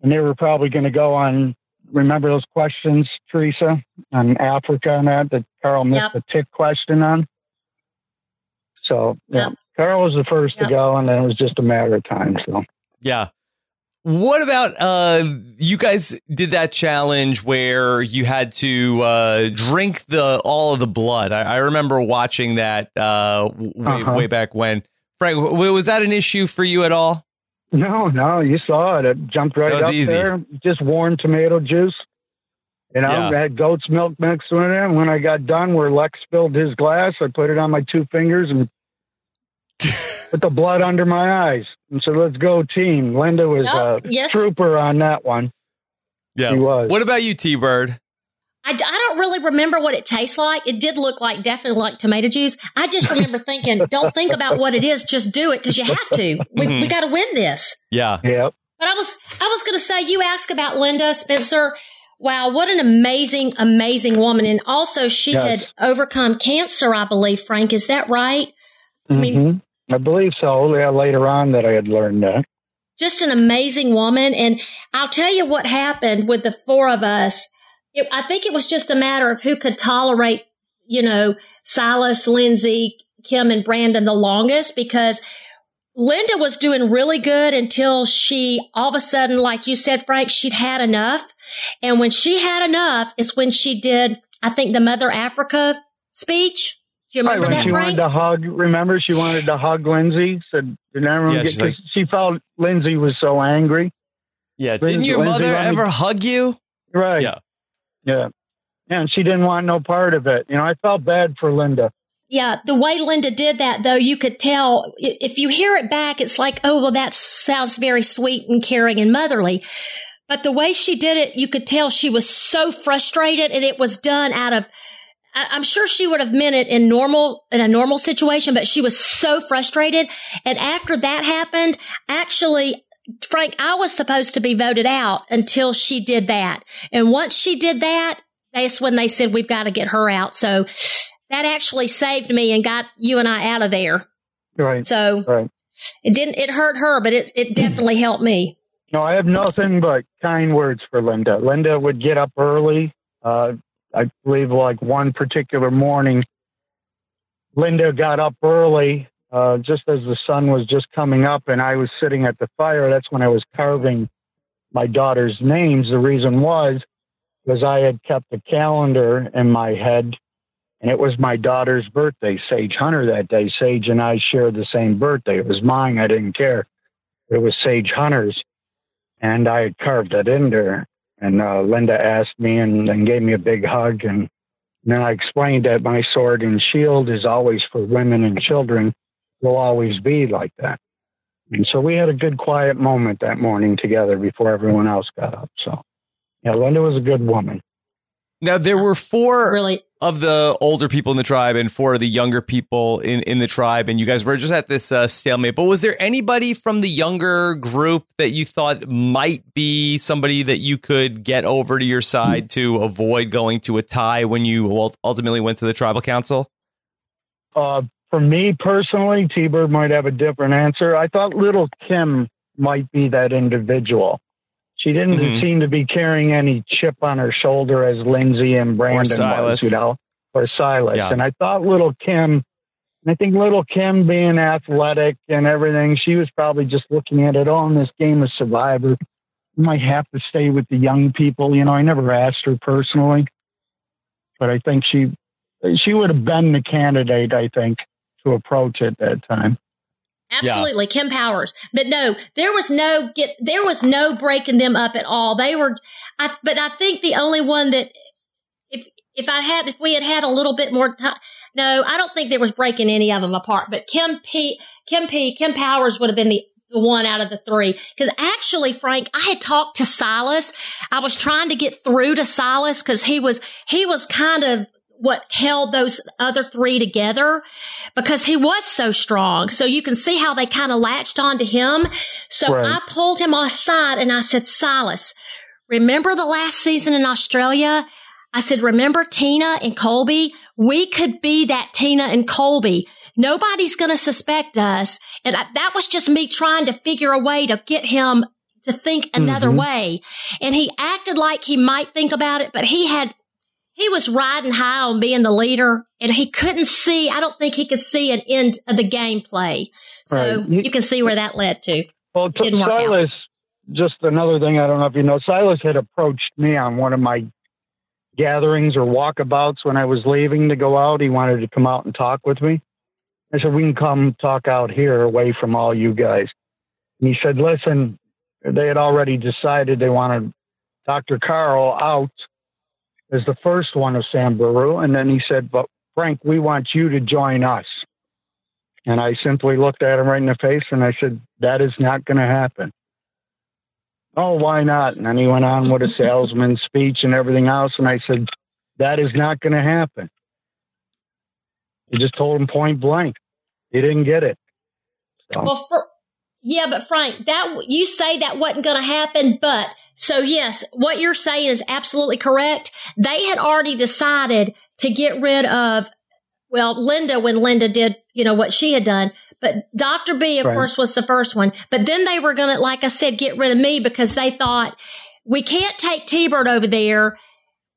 and they were probably going to go on. Remember those questions, Teresa, on Africa and that, that Carl missed Yep. the tick question on? So, yeah. Yep. Carl was the first Yep. to go, and then it was just a matter of time. So, yeah. What about uh you guys did that challenge where you had to uh drink the all of the blood. I, I remember watching that uh way, Uh-huh. way back when. Frank, was that an issue for you at all? No, no, you saw it. It jumped right up easy. there. Just warm tomato juice. You know, Yeah. I had goat's milk mixed with it. And when I got done, where Lex spilled his glass, I put it on my two fingers and put the blood under my eyes. And said, let's go, team. Linda was Oh, a yes. trooper on that one. Yeah. He was. What about you, T Bird? I, I don't really remember what it tastes like. It did look like definitely like tomato juice. I just remember thinking, don't think about what it is, just do it because you have to. We, we got to win this. Yeah. Yep. But I was I was going to say you asked about Linda Spencer. Wow, what an amazing amazing woman and also she Yes. had overcome cancer, I believe, Frank, is that right? I mean- Mhm. I believe so. Yeah, later on that I had learned that. Just an amazing woman and I'll tell you what happened with the four of us. It, I think it was just a matter of who could tolerate, you know, Silas, Lindsey, Kim and Brandon the longest because Linda was doing really good until she all of a sudden, like you said, Frank, she'd had enough. And when she had enough is when she did, I think, the Mother Africa speech. Do you Right, remember when that, she Frank? wanted to hug, remember she wanted to hug Lindsey. Said, "Did everyone Yeah, get?" like- 'cause she felt Lindsey was so angry. Yeah. Lindsey- Didn't your Lindsey mother wanted- ever hug you? Right. Yeah. Yeah. Yeah, and she didn't want no part of it. You know, I felt bad for Linda. Yeah, the way Linda did that, though, you could tell if you hear it back, it's like, oh, well, that sounds very sweet and caring and motherly. But the way she did it, you could tell she was so frustrated and it was done out of, I- I'm sure she would have meant it in normal, in a normal situation, but she was so frustrated. And after that happened, actually, Frank, I was supposed to be voted out until she did that. And once she did that, that's when they said, we've got to get her out. So that actually saved me and got you and I out of there. Right. So Right. it didn't, it hurt her, but it, it definitely helped me. No, I have nothing but kind words for Linda. Linda would get up early. Uh, I believe like one particular morning, Linda got up early uh, just as the sun was just coming up, and I was sitting at the fire. That's when I was carving my daughter's names. The reason was was I had kept a calendar in my head, and it was my daughter's birthday, Sage Hunter, that day. Sage and I shared the same birthday. It was mine. I didn't care. It was Sage Hunter's and I had carved it in there. And uh, Linda asked me and, and gave me a big hug. And then I explained that my sword and shield is always for women and children, will always be like that. And so we had a good quiet moment that morning together before everyone else got up. So, yeah, Linda was a good woman. Now there were four Really. Of the older people in the tribe and four of the younger people in, in the tribe, and you guys were just at this uh, stalemate. But was there anybody from the younger group that you thought might be somebody that you could get over to your side to avoid going to a tie when you ultimately went to the tribal council? Uh, for me personally, T Bird might have a different answer. I thought little Kim might be that individual. She didn't Mhm. seem to be carrying any chip on her shoulder as Lindsey and Brandon was, you know, or Silas. Yeah. And I thought little Kim, I think little Kim being athletic and everything, she was probably just looking at it all in this game of Survivor. You might have to stay with the young people. You know, I never asked her personally, but I think she she would have been the candidate. I think to approach at that time. Absolutely, Kim Powers. But no, there was no get. There was no breaking them up at all. They were, I, but I think the only one that, if if I had, if we had had a little bit more time, no, I don't think there was breaking any of them apart. But Kim P, Kim P, Kim Powers would have been the the one out of the three. Because actually, Frank, I had talked to Silas. I was trying to get through to Silas because he was he was kind of what held those other three together because he was so strong. So you can see how they kind of latched onto him. So Right. I pulled him aside and I said, Silas, remember the last season in Australia? I said, remember Tina and Colby? We could be that Tina and Colby. Nobody's going to suspect us. And I, that was just me trying to figure a way to get him to think another Mhm. way. And he acted like he might think about it, but he had, he was riding high on being the leader and he couldn't see, I don't think he could see an end of the gameplay. So Right. You- can see where that led to. Well, t- work out. Silas, just another thing. I don't know if you know. Silas had approached me on one of my gatherings or walkabouts when I was leaving to go out. He wanted to come out and talk with me. I said, "We can come talk out here, away from all you guys." And he said, "Listen, they had already decided they wanted Dr. Carl out as the first one of Samburu, and then he said, "But Frank, we want you to join us." And I simply looked at him right in the face and I said, That is not going to happen. Oh, why not? And then he went on with a salesman's speech and everything else. And I said, That is not going to happen. He just told him point blank. He didn't get it. So. Well, for, yeah, but Frank, that you say that wasn't going to happen, but so yes, what you're saying is absolutely correct. They had already decided to get rid of well, Linda, when Linda did, you know, what she had done. But Dr. B, of right. course, was the first one. But then they were going to, like I said, get rid of me because they thought we can't take T-Bird over there,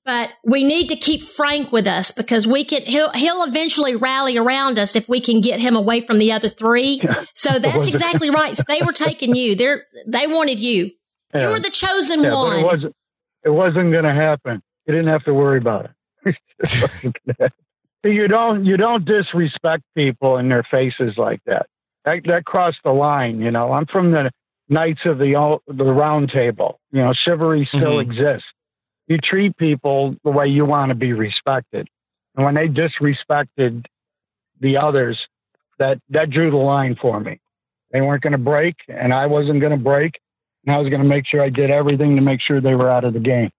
but we need to keep Frank with us because we can, he'll, he'll eventually rally around us if we can get him away from the other three. So that's exactly right. So they were taking you. They're, they wanted you. Yeah. You were the chosen yeah, one. it wasn't, it wasn't going to happen. You didn't have to worry about it. you don't you don't disrespect people in their faces like that. That that crossed the line. You know, I'm from the Knights of the the Round Table. You know, chivalry still mm-hmm. exists. You treat people the way you want to be respected, and when they disrespected the others, that that drew the line for me. They weren't going to break, and I wasn't going to break, and I was going to make sure I did everything to make sure they were out of the game.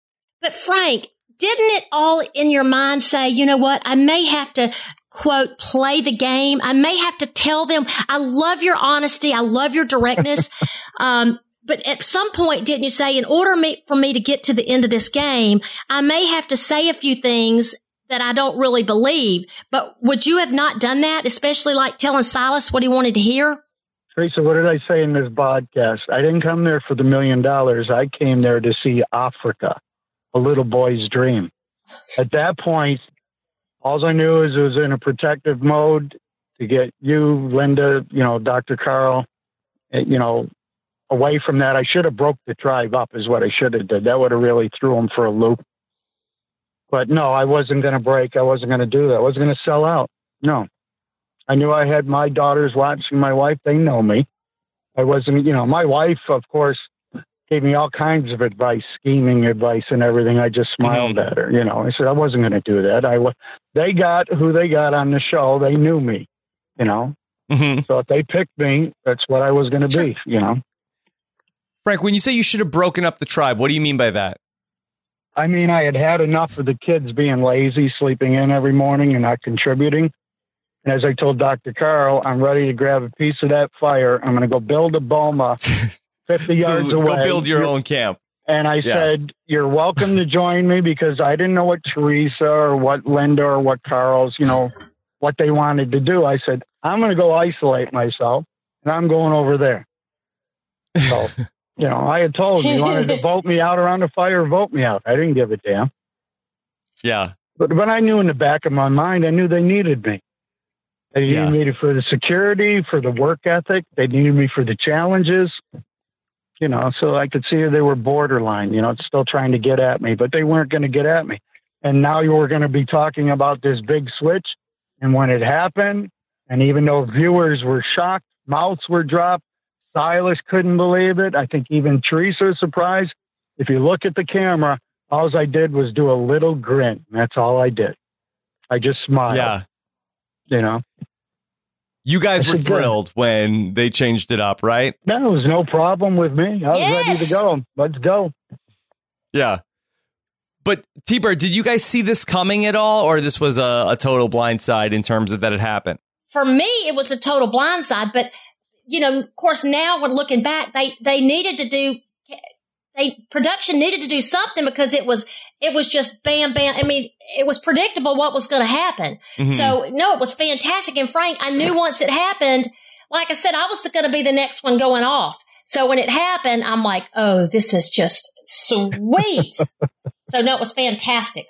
But Frank, didn't it all in your mind say, you know what, I may have to quote, play the game. I may have to tell them, I love your honesty. I love your directness. um, but at some point, didn't you say, in order me, for me to get to the end of this game, I may have to say a few things that I don't really believe. But would you have not done that, especially like telling Silas what he wanted to hear? Teresa, what did I say in this podcast? I didn't come there for the million dollars. I came there to see Africa a little boy's dream. At that point, all I knew is it was in a protective mode to get you, Linda, you know, Dr. Carl, eh, you know, away from that. I should have broke the drive up is what I should have did. That would have really threw him for a loop. But no, I wasn't going to break. I wasn't going to do that. I wasn't going to sell out. No. I knew I had my daughters watching my wife. They know me. I wasn't, you know, my wife, of course, gave me all kinds of advice, scheming advice, and everything. I just smiled mm-hmm. at her. You know, I said I wasn't going to do that. I they got who they got on the show. They knew me. You know, mm-hmm. so if they picked me, that's what I was going to be. You know, Frank. When you say you should have broken up the tribe, what do you mean by that? I mean, I had had enough of the kids being lazy, sleeping in every morning, and not contributing. And as I told Dr. Carl, I'm ready to grab a piece of that fire. I'm going to go build a boma 50 yards so away. Go build your own camp. And I yeah. said, You're welcome to join me because I didn't know what Teresa or what Linda or what Carl's, you know, what they wanted to do. I said, I'm going to go isolate myself and I'm going over there. So, you know, I had told you wanted to vote me out around the fire, vote me out. I didn't give a damn. Yeah. But but I knew in the back of my mind, I knew they needed me. They needed yeah. me for the security, for the work ethic. They needed me for the challenges you know, so I could see they were borderline, you know, still trying to get at me, but they weren't going to get at me. And now you were going to be talking about this big switch. And when it happened, and even though viewers were shocked, mouths were dropped, Silas couldn't believe it. I think even Teresa was surprised. If you look at the camera, all I did was do a little grin. That's all I did. I just smiled. Yeah. You know? You guys were thrilled when they changed it up, right? That was no problem with me. I was yes. ready to go. Let's go. Yeah. But T Bird, did you guys see this coming at all, or this was a, a total blindside in terms of that it happened? For me, it was a total blindside. But you know, of course, now when looking back, they they needed to do they production needed to do something because it was it was just bam bam. I mean, it was predictable what was going to happen. Mm-hmm. So no, it was fantastic. And Frank, I knew once it happened, like I said, I was going to be the next one going off. So when it happened, I'm like, oh, this is just sweet. so no, it was fantastic.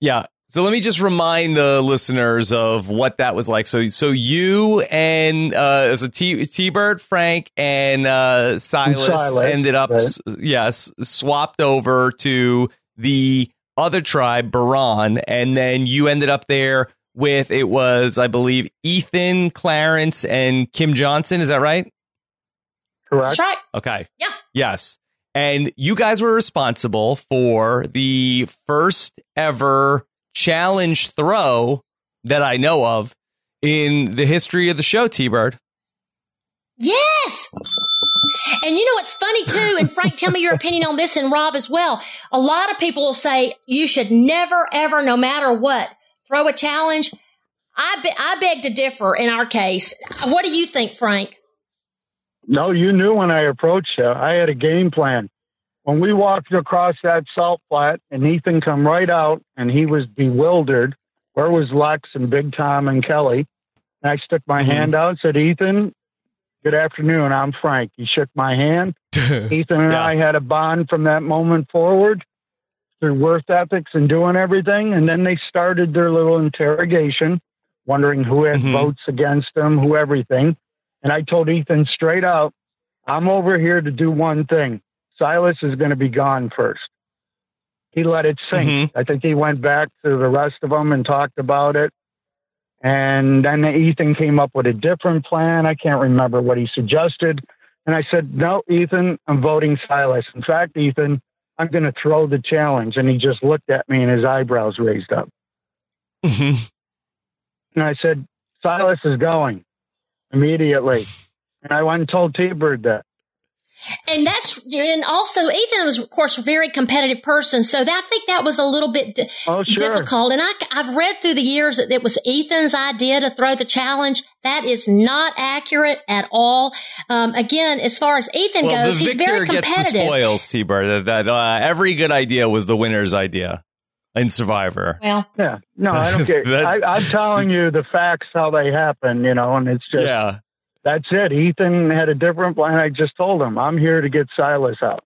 Yeah. So let me just remind the listeners of what that was like. So, so you and uh, so T T Bird, Frank, and uh, Silas, Silas, ended up, right. s- yes, swapped over to the other tribe, Boran, and then you ended up there with it was, I believe, Ethan, Clarence, and Kim Johnson. Is that right? Correct. That's right. Okay. Yeah. Yes. And you guys were responsible for the first ever challenge throw that I know of in the history of the show, T Bird. Yes. And you know what's funny too, and Frank, tell me your opinion on this, and Rob as well. A lot of people will say you should never, ever, no matter what, throw a challenge. I be- I beg to differ in our case. What do you think, Frank? No, you knew when I approached you. I had a game plan. When we walked across that salt flat, and Ethan come right out, and he was bewildered. Where was Lex and Big Tom and Kelly? And I stuck my Mhm. hand out, and said, "Ethan, good afternoon. I'm Frank." He shook my hand. Ethan and Yeah. I had a bond from that moment forward through worth ethics and doing everything. And then they started their little interrogation, wondering who had Mhm. votes against them, who everything. And I told Ethan straight out, I'm over here to do one thing. Silas is going to be gone first. He let it sink. I think he went back to the rest of them and talked about it. And then Ethan came up with a different plan. I can't remember what he suggested. And I said, No, Ethan, I'm voting Silas. In fact, Ethan, I'm going to throw the challenge. And he just looked at me and his eyebrows raised up. Mhm. And I said, Silas is going immediately. And I went and told T Bird that. And that's and also Ethan was, of course, a very competitive person, so that, I think that was a little bit di- Oh, sure. difficult. And I, I've read through the years that it was Ethan's idea to throw the challenge. That is not accurate at all. Um, again, as far as Ethan well, goes, the he's victor very gets the competitive. spoils, T Bird. That, that uh, every good idea was the winner's idea in Survivor. Well, Yeah. No, I don't care. That- I, I'm telling you the facts, how they happen, you know, and it's just, yeah. That's it. Ethan had a different plan. I just told him, I'm here to get Silas out.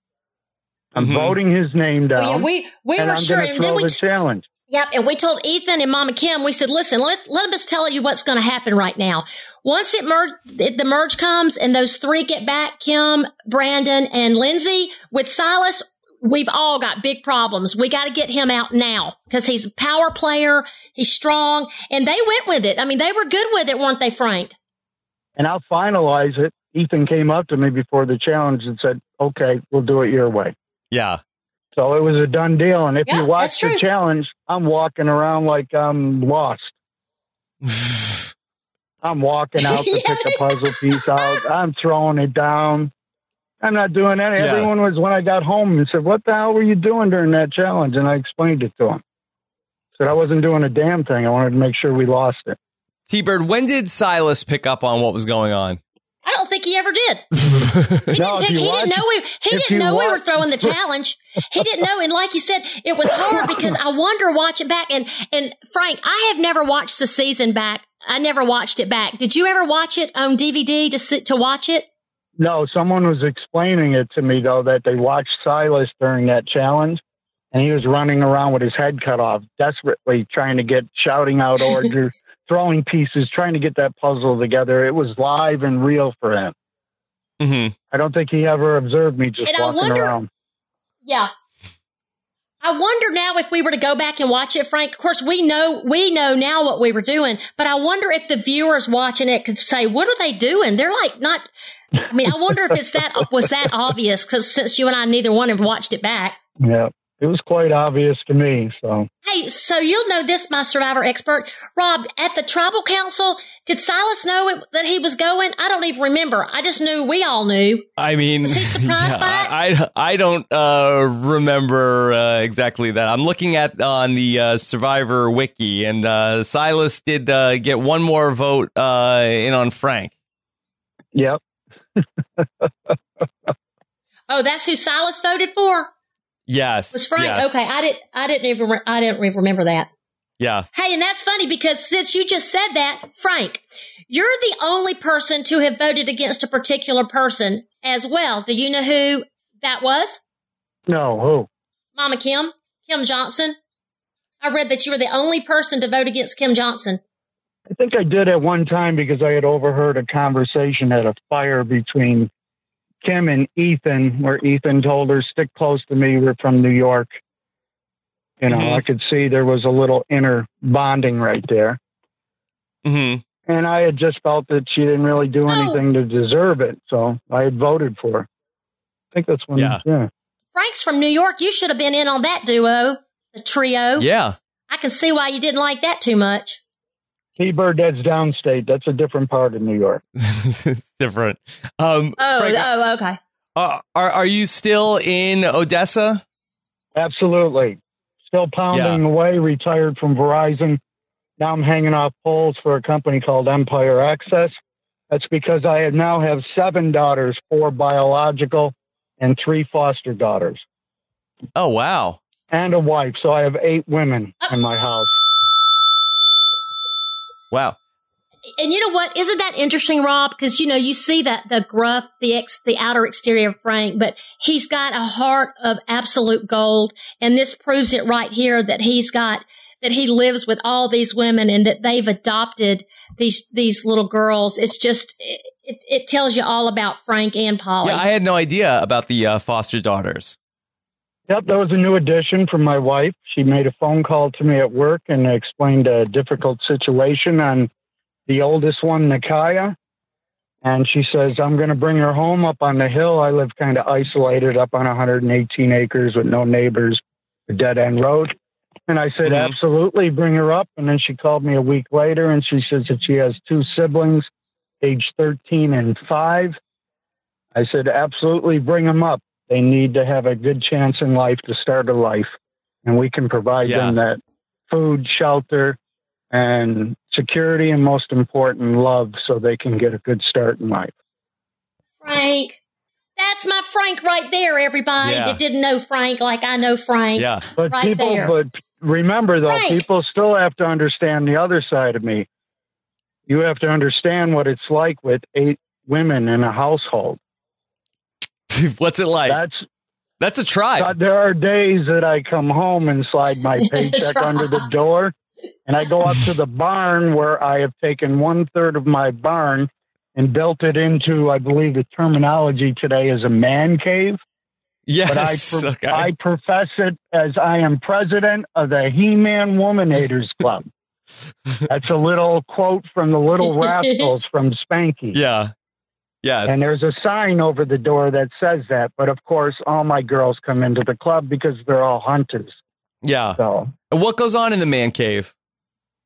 I'm Mhm. voting his name down. well, yeah, we we and were I'm sure, going to and then we the t- challenge. Yep, and we told Ethan and Mama Kim, we said, listen, let, let us tell you what's going to happen right now. Once it merge, it, the merge comes and those three get back, Kim, Brandon, and Lindsey, with Silas, we've all got big problems. We got to get him out now because he's a power player. He's strong. And they went with it. I mean, they were good with it, weren't they, Frank? And I'll finalize it. Ethan came up to me before the challenge and said, okay, we'll do it your way. Yeah. So it was a done deal. And if Yeah, you watch the challenge, I'm walking around like I'm lost. I'm walking out to pick a puzzle piece out. I'm throwing it down. I'm not doing any. Yeah. Everyone was when I got home and said, "What the hell were you doing during that challenge?" And I explained it to him. Said I wasn't doing a damn thing. I wanted to make sure we lost it. T Bird, when did Silas pick up on what was going on? I don't think he ever did. He No, didn't, if he you didn't know we he didn't you know we were throwing the challenge. He didn't know, and like you said, it was hard because I wonder watching back. And and Frank, I have never watched the season back. I never watched it back. Did you ever watch it on DVD to sit to watch it? No, someone was explaining it to me though that they watched Silas during that challenge, and he was running around with his head cut off, desperately trying to get shouting out orders, throwing pieces, trying to get that puzzle together. It was live and real for him. hmm I don't think he ever observed me just And I walking wonder- around. Yeah. I wonder now if we were to go back and watch it, Frank. Of course, we know we know now what we were doing, but I wonder if the viewers watching it could say, "What are they doing?" They're like not. I mean, I wonder if it's that was that obvious because since you and I neither one have watched it back. Yeah, it was quite obvious to me. So Hey, so you'll know this, my survivor expert, Rob. At the tribal council, did Silas know it, that he was going? I don't even remember. I just knew we all knew. I mean, Was he surprised by it? I, I I don't uh, remember uh, exactly that. I'm looking at on the uh, Survivor wiki, and uh, Silas did uh, get one more vote uh, in on Frank. yep, Oh, that's who Silas voted for. Yes, Was Frank? yes. Okay, I didn't. I didn't even. re- I didn't even remember that. Yeah, Hey, and that's funny because since you just said that, Frank, you're the only person to have voted against a particular person as well. Do you know who that was? no, who? Mama Kim, Kim Johnson. I I read that you were the only person to vote against Kim Johnson. I think I did at one time because I had overheard a conversation at a fire between Kim and Ethan, where Ethan told her, "Stick close to me. We're from New York." You know, Mhm. I could see there was a little inner bonding right there. hmm And I had just felt that she didn't really do Oh. anything to deserve it, so I had voted for her. I think that's when, Yeah. yeah. Frank's from New York. You should have been in on that duo, the trio. Yeah. I can see why you didn't like that too much. T-Bird, that's downstate. That's a different part of New York. Different. Um, Oh, Frank, oh, okay. are, are are you still in Odessa? Absolutely. Still pounding away, retired from Verizon. Now I'm hanging off poles for a company called Empire Access. That's because I now have seven daughters, four biological and three foster daughters, Oh wow. and a wife. So I have eight women in my house. Wow. And you know what? Isn't that interesting, Rob? Because you know you see that the gruff, the ex, the outer exterior of Frank, but he's got a heart of absolute gold, and this proves it right here that he's got that he lives with all these women and that they've adopted these these little girls. It's just it, it, tells you all about Frank and Polly. Yeah, I had no idea about the uh, foster daughters. Yep, that was a new addition from my wife. She made a phone call to me at work and explained a difficult situation on the oldest one, Nikaya. And she says, I'm going to bring her home up on the hill. I live kind of isolated up on 118 acres with no neighbors, a dead end road. And I said, Mhm. absolutely, bring her up. And then she called me a week later and she says that she has two siblings, age 13 and 5. I said, absolutely, bring them up. They need to have a good chance in life to start a life. And we can provide Yeah. them that food, shelter, and security, and most important, love so they can get a good start in life. Frank. That's my Frank right there, everybody Yeah. that didn't know Frank like I know Frank. Yeah. But Right people, there. but remember though, Frank. people still have to understand the other side of me. You have to understand what it's like with eight women in a household. What's it like? That's That's a try. Uh, there are days that I come home and slide my paycheck under the door, and I go up to the barn where I have taken one third of my barn and built it into, I believe the terminology today is a man cave. yes. But I, pro- okay. I profess it as I am president of the He-Man Woman Haters Club. That's a little quote from the Little Rascals from Spanky. yeah. Yes. And there's a sign over the door that says that. But of course, all my girls come into the club because they're all hunters. yeah. So And what goes on in the man cave?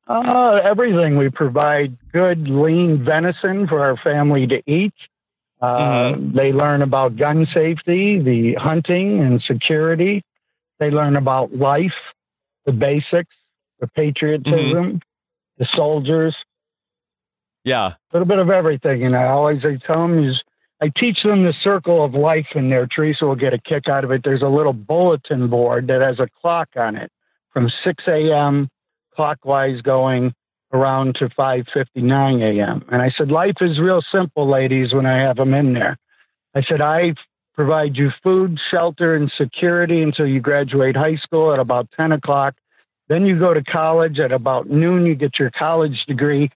uh, everything we provide good lean venison for our family to eat. Uh, They learn about gun safety, the hunting and security. They learn about life, the basics, the patriotism, the soldiers, Yeah. a little bit of everything. And I always I tell them is I teach them the circle of life in there. Teresa will get a kick out of it. There's a little bulletin board that has a clock on it from 6 a.m. clockwise going around to 5:59 a.m. And I said, life is real simple, ladies. When I have them in there, I said I provide you food, shelter, and security until you graduate high school at about 10 o'clock. Then you go to college at about noon. You get your college degree.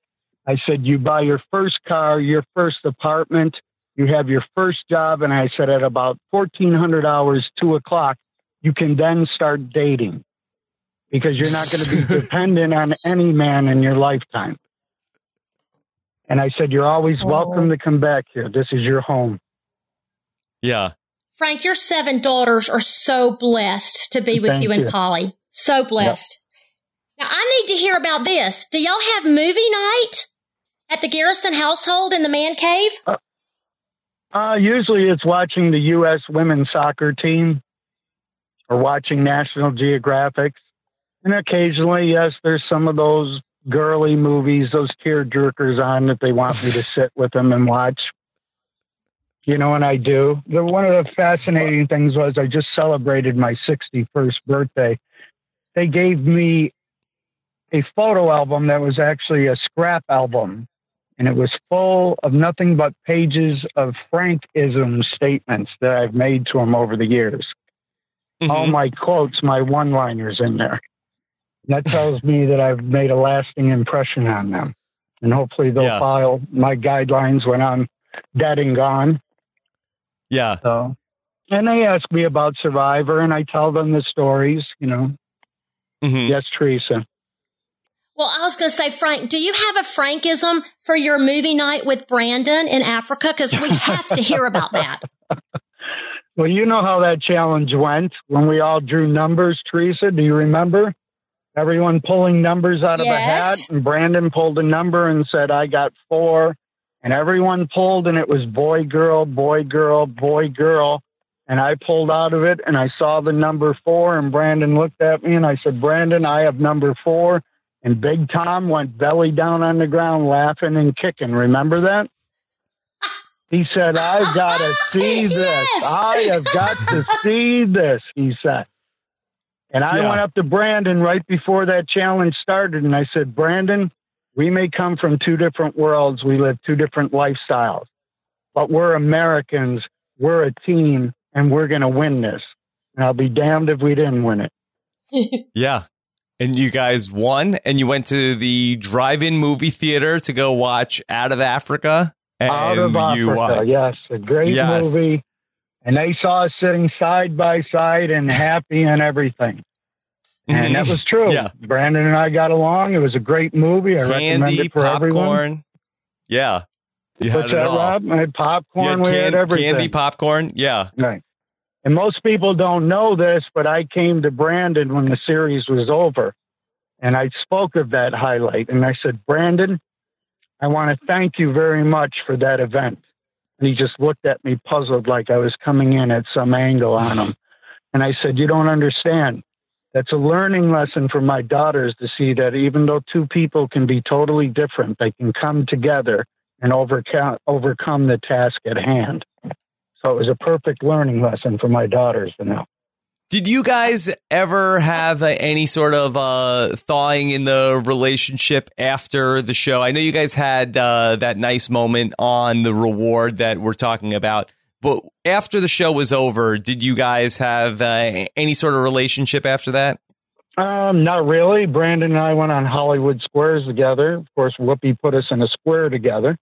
I said, you buy your first car, your first apartment, you have your first job. And I said, at about 1400 hours, two o'clock, you can then start dating because you're not going to be dependent on any man in your lifetime. And I said, you're always oh. welcome to come back here. This is your home. Yeah. Frank, your seven daughters are so blessed to be with Thank you and you. Polly. So blessed. Now, I need to hear about this. Do y'all have movie night at the Garrison household in the man cave? Uh, usually it's watching the U.S. women's soccer team or watching National Geographic. And occasionally, yes, there's some of those girly movies, those tear jerkers on that they want me to sit with them and watch. You know, and I do. The, one of the fascinating things was I just celebrated my 61st birthday. They gave me a photo album that was actually a scrap album and it was full of nothing but pages of Frankism statements that I've made to him over the years. All Mhm. my quotes, my one liners in there. That tells me that I've made a lasting impression on them. And hopefully they'll Yeah. follow my guidelines when I'm dead and gone. Yeah. So, and they ask me about Survivor, and I tell them the stories. You know, Mhm. yes, Teresa. Well, I was going to say, Frank, do you have a Frankism for your movie night with Brandon in Africa? Because we have to hear about that. Well, you know how that challenge went when we all drew numbers, Teresa. Do you remember? Everyone pulling numbers out of a hat, and Brandon pulled a number and said, I got four. And everyone pulled, and it was boy, girl, boy, girl, boy, girl. And I pulled out of it, and I saw the number four, and Brandon looked at me, and I said, Brandon, I have number four. And Big Tom went belly down on the ground laughing and kicking. Remember that? He said, I've got to see this. Yes. I have got to see this, he said. And I Yeah. went up to Brandon right before that challenge started and I said, Brandon, we may come from two different worlds. We live two different lifestyles, but we're Americans. We're a team and we're going to win this. And I'll be damned if we didn't win it. Yeah. And you guys won, and you went to the drive-in movie theater to go watch Out of Africa. And Out of you Africa. won. Yes, a great Yes. movie. And they saw us sitting side by side and happy and everything. And that was true. Mm-hmm. Yeah. Brandon and I got along. It was a great movie. I recommend Candy, it for everyone. popcorn. Yeah. You had What's it that, all. Rob? I had popcorn. had we had everything. candy, popcorn. Yeah. Right. And most people don't know this, but I came to Brandon when the series was over. And I spoke of that highlight. And I said, Brandon, I want to thank you very much for that event. And he just looked at me puzzled like I was coming in at some angle on him. And I said, You don't understand. That's a learning lesson for my daughters to see that even though two people can be totally different, they can come together and overcome, overcome the task at hand. So it was a perfect learning lesson for my daughters to know. Did you guys ever have uh, any sort of uh, thawing in the relationship after the show? I know you guys had uh, that nice moment on the reward that we're talking about, but after the show was over, did you guys have uh, any sort of relationship after that? Um, not really. Brandon and I went on Hollywood Squares together. Of course, Whoopi put us in a square together.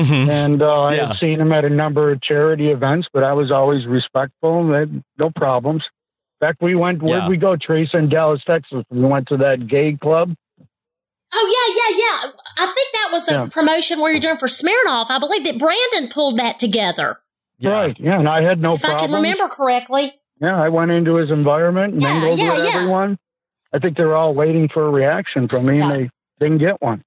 Mhm. And uh, I had seen him at a number of charity events, but I was always respectful. and no problems. In fact, we went, where'd Yeah. we go, Teresa, in Dallas, Texas? We went to that gay club. Oh, yeah, yeah, yeah. I think that was a Yeah. promotion where you're doing for Smirnoff. I believe that Brandon pulled that together, Yeah. Right. Yeah. And I had no if I can remember correctly. Yeah. I went into his environment, Yeah, mingled yeah, with yeah. everyone. I think they were all waiting for a reaction from me, Yeah. and they didn't get one.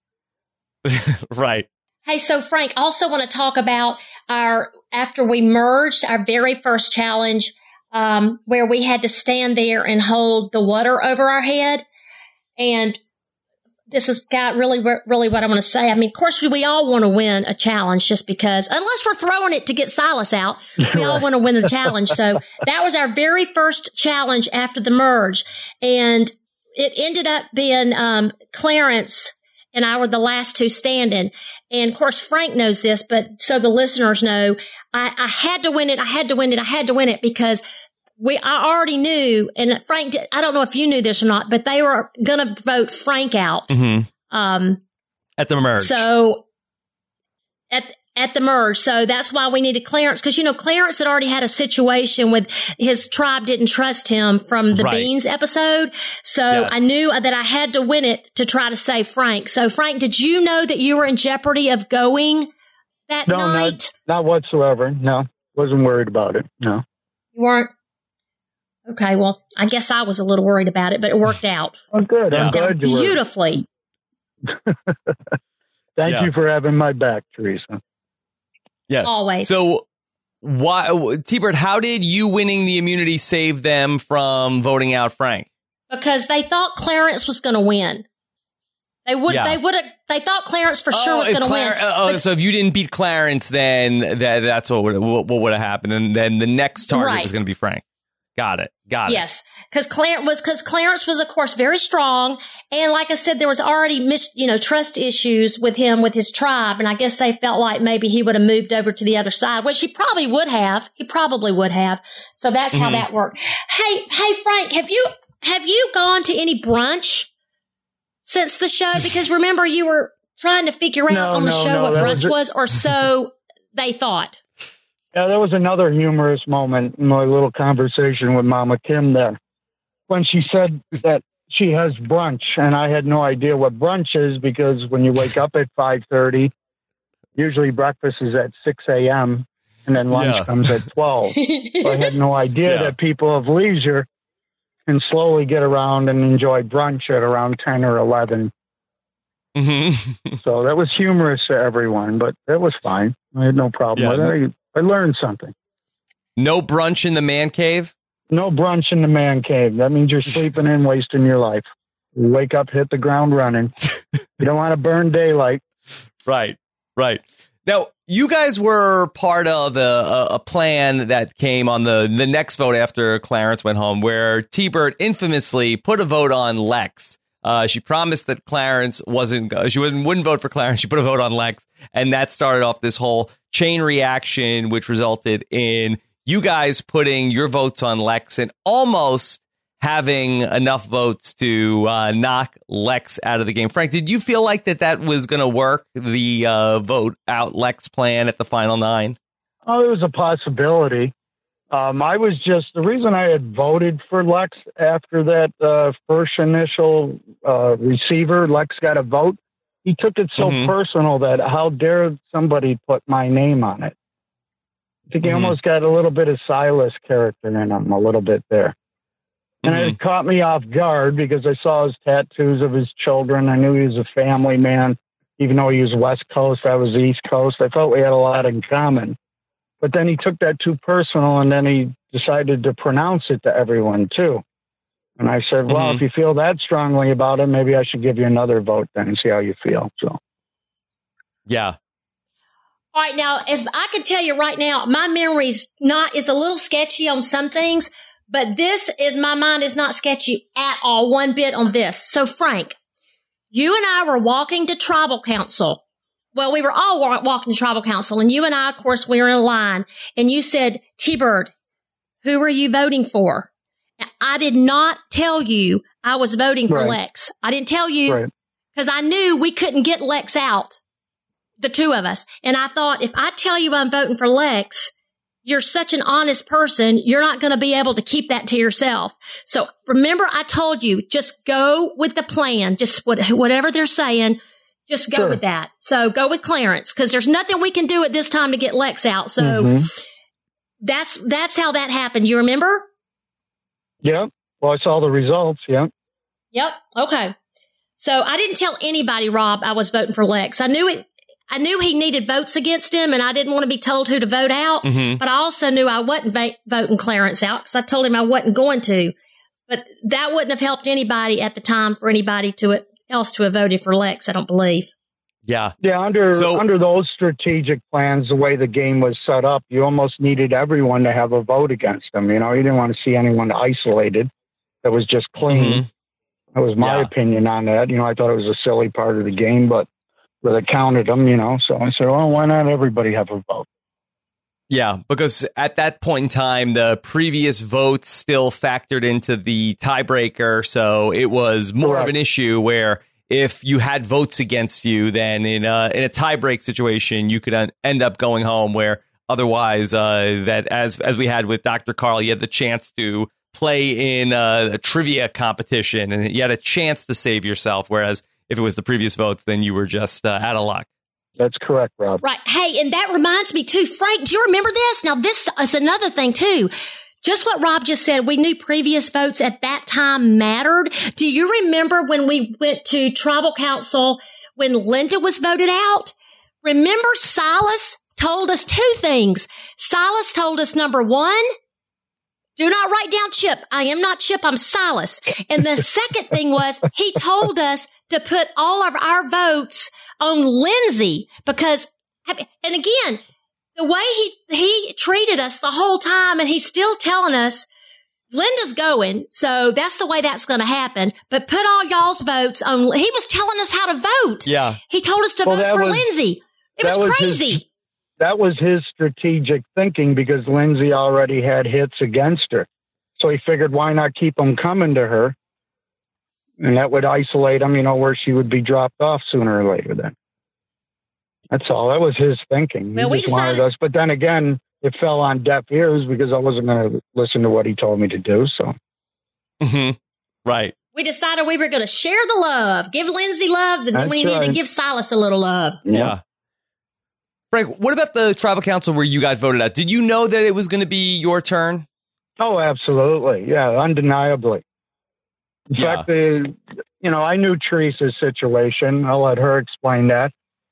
right. Hey, so Frank, also want to talk about our after we merged our very first challenge, um, where we had to stand there and hold the water over our head, and this is got really, really what I want to say. I mean, of course, we all want to win a challenge just because, unless we're throwing it to get Silas out, we all want to win the challenge. So that was our very first challenge after the merge, and it ended up being um, Clarence and I were the last two standing. And of course, Frank knows this, but so the listeners know, I, I had to win it. I had to win it. I had to win it because we, I already knew, and Frank, I don't know if you knew this or not, but they were going to vote Frank out. hmm Um, At the merge. so at at the merge, so that's why we needed Clarence because you know Clarence had already had a situation with his tribe didn't trust him from the Right. Beans episode. So Yes. I knew that I had to win it to try to save Frank. So Frank, did you know that you were in jeopardy of going that No, night? not, not whatsoever. No. Wasn't worried about it. No. You weren't. Okay, well, I guess I was a little worried about it, but it worked out. Oh, good. Yeah. I'm Down glad you were. beautifully. Thank Yeah. you for having my back, Teresa. Yeah. Always. So, why, T-Bird, how did you winning the immunity save them from voting out Frank? because they thought Clarence was going to win. They would. Yeah. They would have. They thought Clarence for sure oh, was going to win. Clar- Oh, But- so if you didn't beat Clarence, then that, that's what would what, what would have happened, and then the next target Right. was going to be Frank. Got it. Got it. yes, because Clarence was because Clarence was, of course, very strong, and like I said, there was already mis- you know trust issues with him with his tribe, and I guess they felt like maybe he would have moved over to the other side, which he probably would have. He probably would have. So that's how Mhm. that worked. Hey, hey, Frank, have you have you gone to any brunch since the show? Because remember, you were trying to figure out No, on the no, show no, what brunch was was, or so they thought. Yeah, there was another humorous moment in my little conversation with Mama Kim there when she said that she has brunch, and I had no idea what brunch is because when you wake up at five thirty, usually breakfast is at six a.m. and then lunch Yeah. comes at twelve. so I had no idea Yeah. that people of leisure can slowly get around and enjoy brunch at around ten or eleven. Mhm. So that was humorous to everyone, but it was fine. I had no problem Yeah. with it. I, learned something. no brunch in the man cave. No brunch in the man cave. That means you're sleeping in, wasting your life. You wake up, hit the ground running. you don't want to burn daylight. Right, right. Now, you guys were part of a, a, a plan that came on the, the next vote after Clarence went home, where T Bird infamously put a vote on Lex. Uh, she promised that Clarence wasn't, she wouldn't, wouldn't vote for Clarence. She put a vote on Lex. And that started off this whole chain reaction, which resulted in you guys putting your votes on Lex and almost having enough votes to uh, knock Lex out of the game. Frank, did you feel like that that was going to work? The uh, vote out Lex plan at the final nine. Oh, it was a possibility. Um, I was just the reason I had voted for Lex after that uh, first initial uh, receiver. Lex got a vote. He took it so Mhm. personal that how dare somebody put my name on it? I think he Mhm. almost got a little bit of Silas character in him, a little bit there. And Mhm. it caught me off guard because I saw his tattoos of his children. I knew he was a family man, even though he was West Coast, I was East Coast. I felt we had a lot in common. But then he took that too personal and then he decided to pronounce it to everyone too. And I said, well, Mhm. if you feel that strongly about it, maybe I should give you another vote then and see how you feel. So, Yeah. All right, now as I can tell you right now, my memory's not is a little sketchy on some things, but this is my mind is not sketchy at all, one bit on this. So Frank, you and I were walking to tribal council. Well, we were all wa- walking to tribal council, and you and I, of course, we were in a line, and you said, T-Bird, who are you voting for? Now, I did not tell you I was voting for Right. Lex. I didn't tell you right. because I knew we couldn't get Lex out, the two of us. And I thought, if I tell you I'm voting for Lex, you're such an honest person, you're not going to be able to keep that to yourself. So remember, I told you, just go with the plan, just what, whatever they're saying. Just go Sure. with that. So go with Clarence because there's nothing we can do at this time to get Lex out. So Mhm. that's that's how that happened. You remember? Yep. Well, I saw the results. Yep. Yep. Okay. So I didn't tell anybody, Rob, I was voting for Lex. I knew it. I knew he needed votes against him, and I didn't want to be told who to vote out. Mhm. But I also knew I wasn't va- voting Clarence out because I told him I wasn't going to. But that wouldn't have helped anybody at the time for anybody to else to have voted for Lex. I don't believe. Yeah. Yeah, under So- under those strategic plans, the way the game was set up, you almost needed everyone to have a vote against them. You know, you didn't want to see anyone isolated that was just clean. Mhm. That was my Yeah. opinion on that. You know, I thought it was a silly part of the game, but where they counted them, you know, so I said, well, why not everybody have a vote? Yeah, because at that point in time, the previous votes still factored into the tiebreaker. So it was more of an issue where if you had votes against you, then in a, in a tiebreak situation, you could end up going home where otherwise, uh, that as, as we had with Dr. Carl, you had the chance to play in a, a trivia competition and you had a chance to save yourself. Whereas if it was the previous votes, then you were just uh, out of luck. That's correct, Rob. Right. Hey, and that reminds me too, Frank, do you remember this? Now, this is another thing too. Just what Rob just said, we knew previous votes at that time mattered. Do you remember when we went to tribal council when Linda was voted out? Remember Silas told us two things. Silas told us number one, do not write down Chip. I am not Chip. I'm Silas. And the second thing was he told us to put all of our votes on Lindsey because, and again, the way he, he treated us the whole time and he's still telling us Linda's going. So that's the way that's going to happen. But put all y'all's votes on, he was telling us how to vote. Yeah. He told us to Well, vote for was- Lindsey. It was that was his- crazy. That was his strategic thinking because Lindsey already had hits against her. So he figured, why not keep them coming to her? And that would isolate them, you know, where she would be dropped off sooner or later. Then that's all. That was his thinking. Well, he we just wanted decided- us, but then again, it fell on deaf ears because I wasn't going to listen to what he told me to do. So hmm Right. We decided we were going to share the love, give Lindsey love, and then That's we needed to give Silas a little love. Yeah. Frank, what about the tribal council where you got voted out? Did you know that it was going to be your turn? Oh, absolutely. Yeah, undeniably. In Yeah. fact, the, you know, I knew Teresa's situation. I'll let her explain that.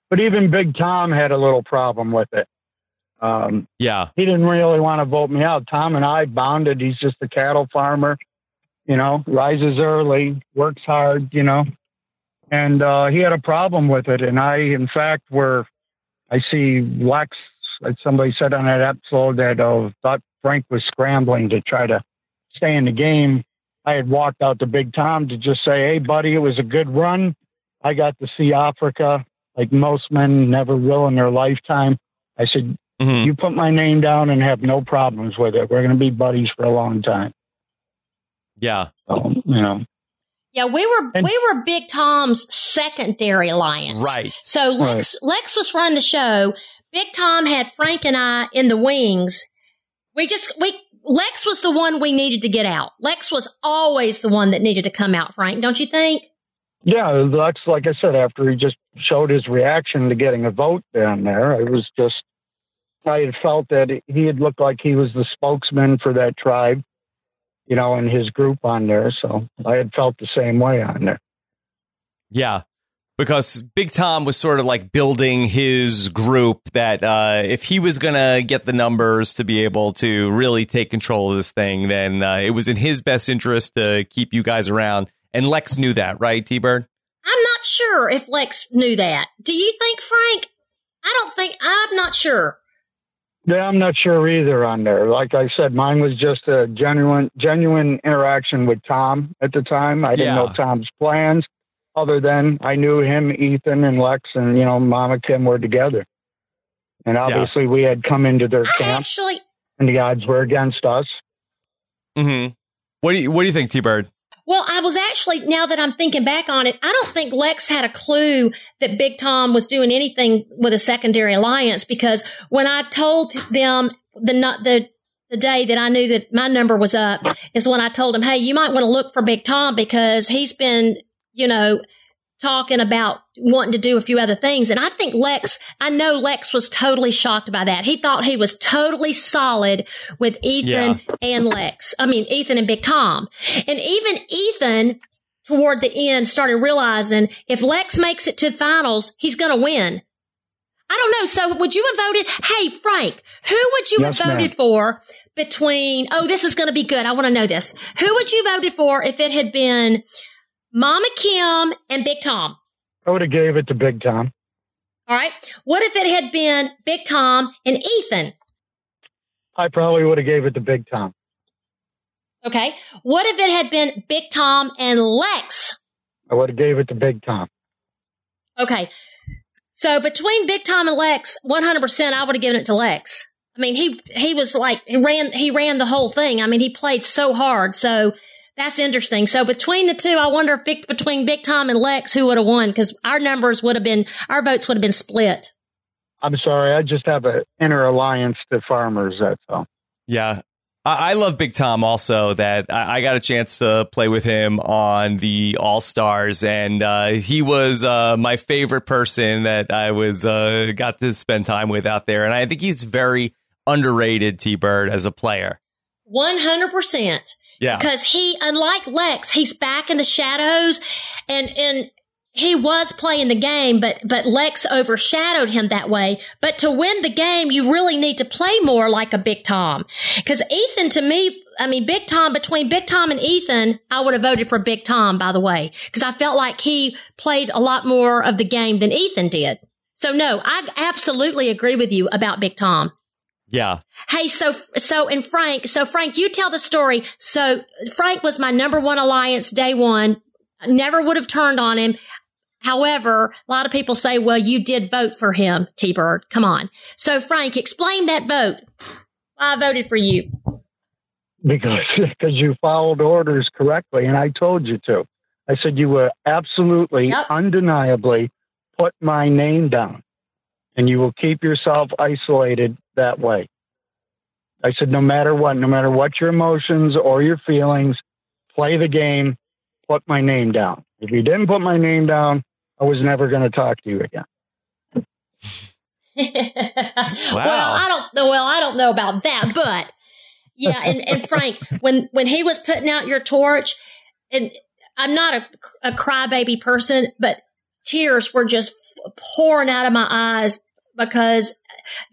But even Big Tom had a little problem with it. Um, Yeah. he didn't really want to vote me out. Tom and I bonded. He's just a cattle farmer, you know, rises early, works hard, you know, and uh, he had a problem with it. And I, in fact, were I see Lex, like somebody said on that episode that uh, thought Frank was scrambling to try to stay in the game. I had walked out to Big Tom to just say, "Hey, buddy, it was a good run. I got to see Africa like most men never will in their lifetime." I said, Mhm. you put my name down and have no problems with it. We're going to be buddies for a long time. Yeah. So, you know, Yeah, we were And- we were Big Tom's secondary alliance. Right. So Lex Lex was running the show. Big Tom had Frank and I in the wings. We just we Lex was the one we needed to get out. Lex was always the one that needed to come out, Frank, don't you think? yeah, Lex, like I said, after he just showed his reaction to getting a vote down there, I was just, I had felt that he had looked like he was the spokesman for that tribe, you know, and his group on there. So I had felt the same way on there. Yeah. Because Big Tom was sort of like building his group that uh, if he was going to get the numbers to be able to really take control of this thing, then uh, it was in his best interest to keep you guys around. And Lex knew that, right, T Bird? I'm not sure if Lex knew that. Do you think, Frank? I don't think I'm not sure. Yeah, I'm not sure either on there. Like I said, mine was just a genuine, genuine interaction with Tom at the time. I didn't Yeah. know Tom's plans, other than I knew him, Ethan, and Lex, and you know, Mama Kim were together. And obviously, we had come into their I camp, actually and the odds were against us. Mm-hmm. What do you What do you think, T Bird? Well, I was actually, now that I'm thinking back on it, I don't think Lex had a clue that Big Tom was doing anything with a secondary alliance because when I told them the not the the day that I knew that my number was up is when I told him, "Hey, you might want to look for Big Tom because he's been, you know, talking about wanting to do a few other things." And I think Lex, I know Lex was totally shocked by that. He thought he was totally solid with Ethan and Lex. I mean, Ethan and Big Tom. And even Ethan, toward the end, started realizing if Lex makes it to the finals, he's going to win. I don't know. So would you have voted? Hey, Frank, who would you Yes, have voted ma'am. for between, oh, this is going to be good. I want to know this. Who would you voted for if it had been Mama Kim and Big Tom? I would have gave it to Big Tom. All right. What if it had been Big Tom and Ethan? I probably would have gave it to Big Tom. Okay. What if it had been Big Tom and Lex? I would have gave it to Big Tom. Okay. So between Big Tom and Lex, 100% I would have given it to Lex. I mean, he, he was like, he ran, he ran the whole thing. I mean, he played so hard. So that's interesting. So between the two, I wonder if big, between Big Tom and Lex, who would have won? Cause our numbers would have been, our votes would have been split. I'm sorry, I just have an inner alliance to farmers. That's all. Yeah. I, I love Big Tom also that I, I got a chance to play with him on the All Stars and uh, he was uh, my favorite person that I was uh, got to spend time with out there. And I think he's very underrated T Bird as a player. 100%. Yeah. because he unlike lex he's back in the shadows and and he was playing the game but but lex overshadowed him that way. But to win the game you really need to play more like a big tom. Because ethan to me i mean big tom between big tom and ethan i would have voted for big tom by the way. Because i felt like he played a lot more of the game than ethan did. So no i absolutely agree with you about big tom Yeah. Hey, so so and Frank, so Frank, you tell the story. So Frank was my number one alliance day one. Never would have turned on him. However, a lot of people say, "Well, you did vote for him, T Bird." Come on. So Frank, explain that vote. I voted for you. because because you followed orders correctly, and I told you to. I said, you will absolutely, Yep. undeniably put my name down and you will keep yourself isolated that way. I said, no matter what, no matter what your emotions or your feelings, play the game, put my name down. If you didn't put my name down, I was never going to talk to you again. wow. Well, I don't know. Well, I don't know about that, but yeah. And, and Frank, when when he was putting out your torch, and I'm not a, a crybaby person, but tears were just pouring out of my eyes because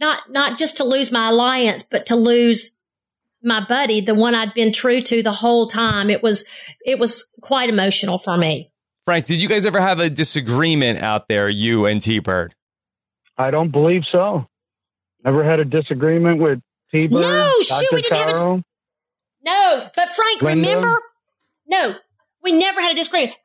not not just to lose my alliance, but to lose my buddy, the one I'd been true to the whole time. It was it was quite emotional for me. Frank, did you guys ever have a disagreement out there, you and T Bird? I don't believe so. Never had a disagreement with T Bird. No, shoot, we didn't have a- No, but Frank, Linda? remember? No, we never had a disagreement.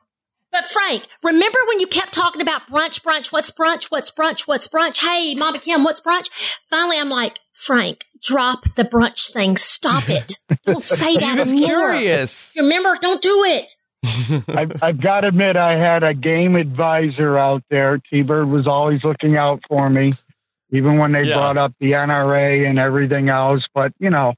But Frank, remember when you kept talking about brunch, brunch, what's brunch, what's brunch, what's brunch? Hey, Mama Kim, what's brunch? Finally, I'm like, Frank, drop the brunch thing. Stop it. Don't say that That's anymore. curious. You Remember, don't do it. I've, I've got to admit, I had a game advisor out there. T Bird was always looking out for me, even when they Yeah. brought up the NRA and everything else. But, you know,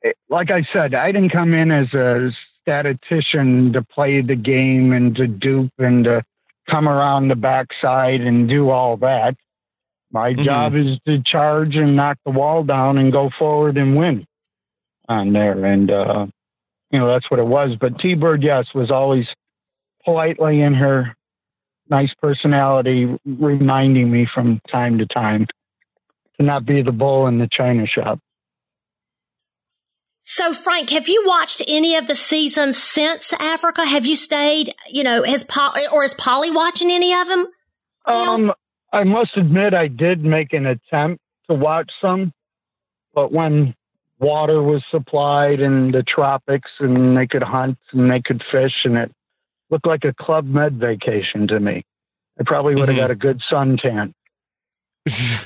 it, like I said, I didn't come in as a statistician to play the game and to dupe and to come around the backside and do all that. My Mhm. job is to charge and knock the wall down and go forward and win on there. And, uh, you know, that's what it was. But T Bird, yes, was always politely in her nice personality, reminding me from time to time to not be the bull in the china shop. So, Frank, have you watched any of the seasons since Africa? Have you stayed, you know, has Polly, or is Polly watching any of them? Um, I must admit, I did make an attempt to watch some, but when water was supplied in the tropics and they could hunt and they could fish, and it looked like a Club Med vacation to me. I probably would have Mhm. got a good suntan.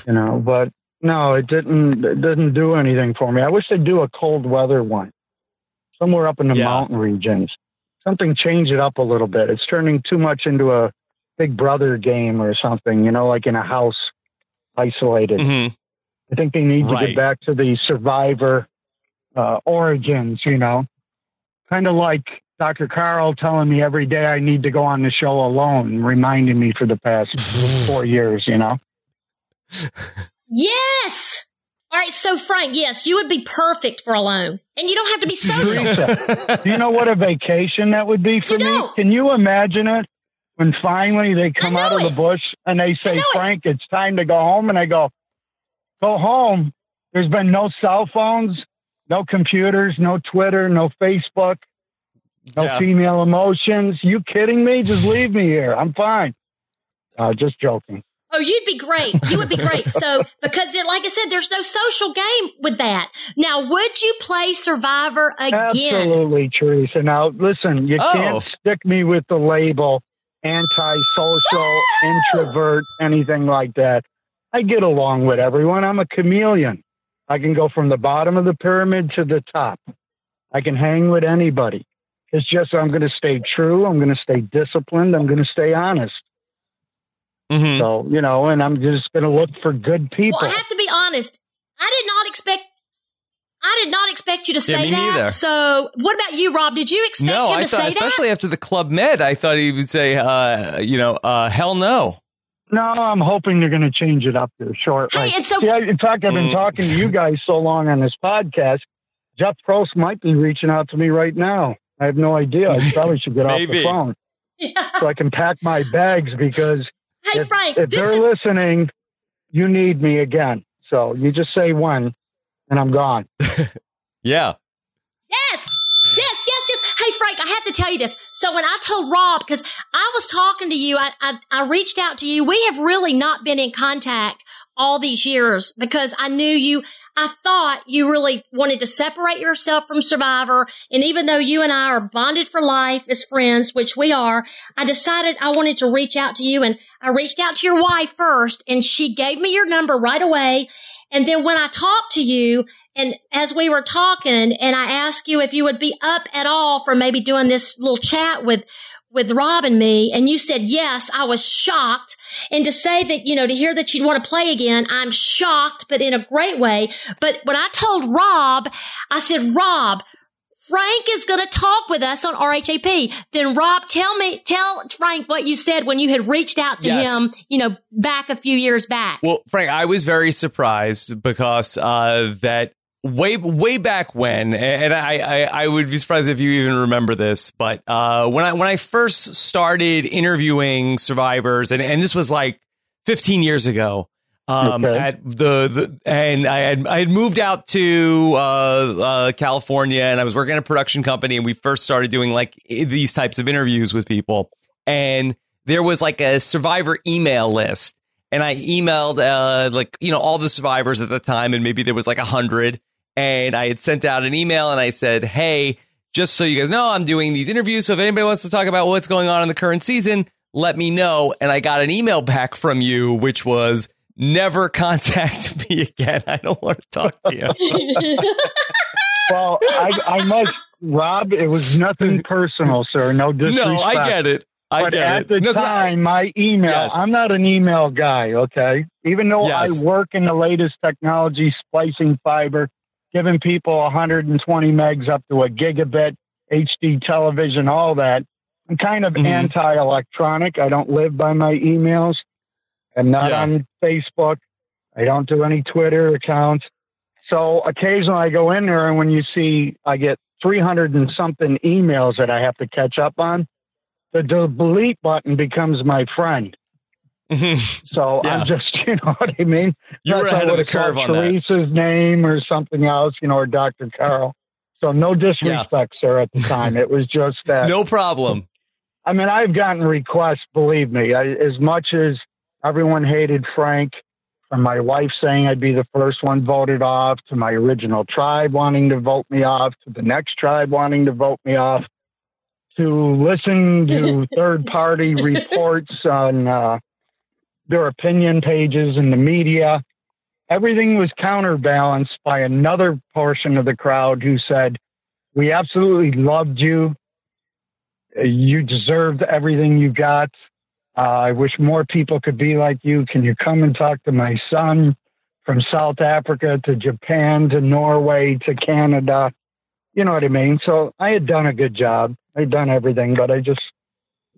you know, but no, it didn't. It didn't do anything for me. I wish they'd do a cold weather one, somewhere up in the Yeah. mountain regions. Something change it up a little bit. It's turning too much into a Big Brother game or something. You know, like in a house, isolated. Mhm. I think they need to get back to the Survivor uh, origins. You know, kind of like Dr. Carl telling me every day I need to go on the show alone, reminding me for the past four years. You know. Yes. All right. So, Frank, yes, you would be perfect for alone, and you don't have to be social. Do you know what a vacation that would be for You me? don't. Can you imagine it? When finally they come out of it. the bush and they say, know it. Frank, it's time to go home. And I go, go home. There's been no cell phones, no computers, no Twitter, no Facebook, no Yeah. female emotions. You kidding me? Just leave me here. I'm fine. Uh, just joking. Oh, you'd be great. You would be great. So, because there, like I said, there's no social game with that. Now, would you play Survivor again? Absolutely, Teresa. Now, listen, you Oh. can't stick me with the label antisocial, introvert, anything like that. I get along with everyone. I'm a chameleon. I can go from the bottom of the pyramid to the top. I can hang with anybody. It's just I'm going to stay true. I'm going to stay disciplined. I'm going to stay honest. Mhm. So, you know, and I'm just going to look for good people. Well, I have to be honest. I did not expect. I did not expect you to Yeah, say me that. neither. So, what about you, Rob? Did you expect No, him I to thought, say especially after the Club Med, I thought he would say, uh, you know, uh, hell no. No, I'm hoping they're going to change it up there shortly. Hey, and so- See, I, in fact, I've been Mm. talking to you guys so long on this podcast. Jeff Probst might be reaching out to me right now. I have no idea. I probably should get off the phone that? so I can pack my bags because hey, if, Frank, if this they're is listening, you need me again. So you just say when, and I'm gone. Yeah. Yes. Yes, yes, yes. Hey, Frank, I have to tell you this. So when I told Rob, because I was talking to you, I, I, I reached out to you. We have really not been in contact all these years because I knew you. I thought you really wanted to separate yourself from Survivor. And even though you and I are bonded for life as friends, which we are, I decided I wanted to reach out to you. And I reached out to your wife first and she gave me your number right away. And then when I talked to you, and as we were talking, and I asked you if you would be up at all for maybe doing this little chat with with Rob and me and you said yes, I was shocked. And to say that, you know, to hear that you'd want to play again, I'm shocked, but in a great way. But when I told Rob, I said, Rob, Frank is going to talk with us on RHAP. Then Rob, tell me, tell Frank what you said when you had reached out to Yes. him, you know, back a few years back. Well, Frank, I was very surprised because uh, that way way back when, and I, I I would be surprised if you even remember this, but uh, when I when I first started interviewing survivors, and and this was like 15 years ago. Um, Okay. at the, the and I had I had moved out to uh, uh, California and I was working at a production company and we first started doing like these types of interviews with people and there was like a survivor email list and I emailed uh, like you know all the survivors at the time, and maybe there was like a hundred, and I had sent out an email and I said, "Hey, just so you guys know, I'm doing these interviews. So if anybody wants to talk about what's going on in the current season, let me know." And I got an email back from you, which was. Never contact me again. I don't want to talk to you. Well, I, I must, Rob. It was nothing personal, sir. No disrespect. no, I get it. I but get at it. the No, 'cause I- time, my email, Yes. I'm not an email guy, okay? Even though Yes. I work in the latest technology, splicing fiber, giving people 120 megs up to a gigabit, HD television, all that, I'm kind of Mhm. anti electronic. I don't live by my emails. I'm not Yeah. on Facebook. I don't do any Twitter accounts. So occasionally I go in there, and when you see I get 300 and something emails that I have to catch up on, the delete button becomes my friend. So Yeah. I'm just, you know what I mean? you were ahead of the curve on that. Teresa's name or something else, you know, or Dr. Carl. So no disrespect, sir, at the time. It was just that. No problem. I mean, I've gotten requests, believe me, I, as much as everyone hated Frank, from my wife saying I'd be the first one voted off, to my original tribe wanting to vote me off, to the next tribe wanting to vote me off, to listen to third party reports on uh, their opinion pages in the media. Everything was counterbalanced by another portion of the crowd who said, We absolutely loved you. Uh, You deserved everything you got. Uh, I wish more people could be like you. Can you come and talk to my son from South Africa to Japan to Norway to Canada? You know what I mean? So I had done a good job. I'd done everything, but I just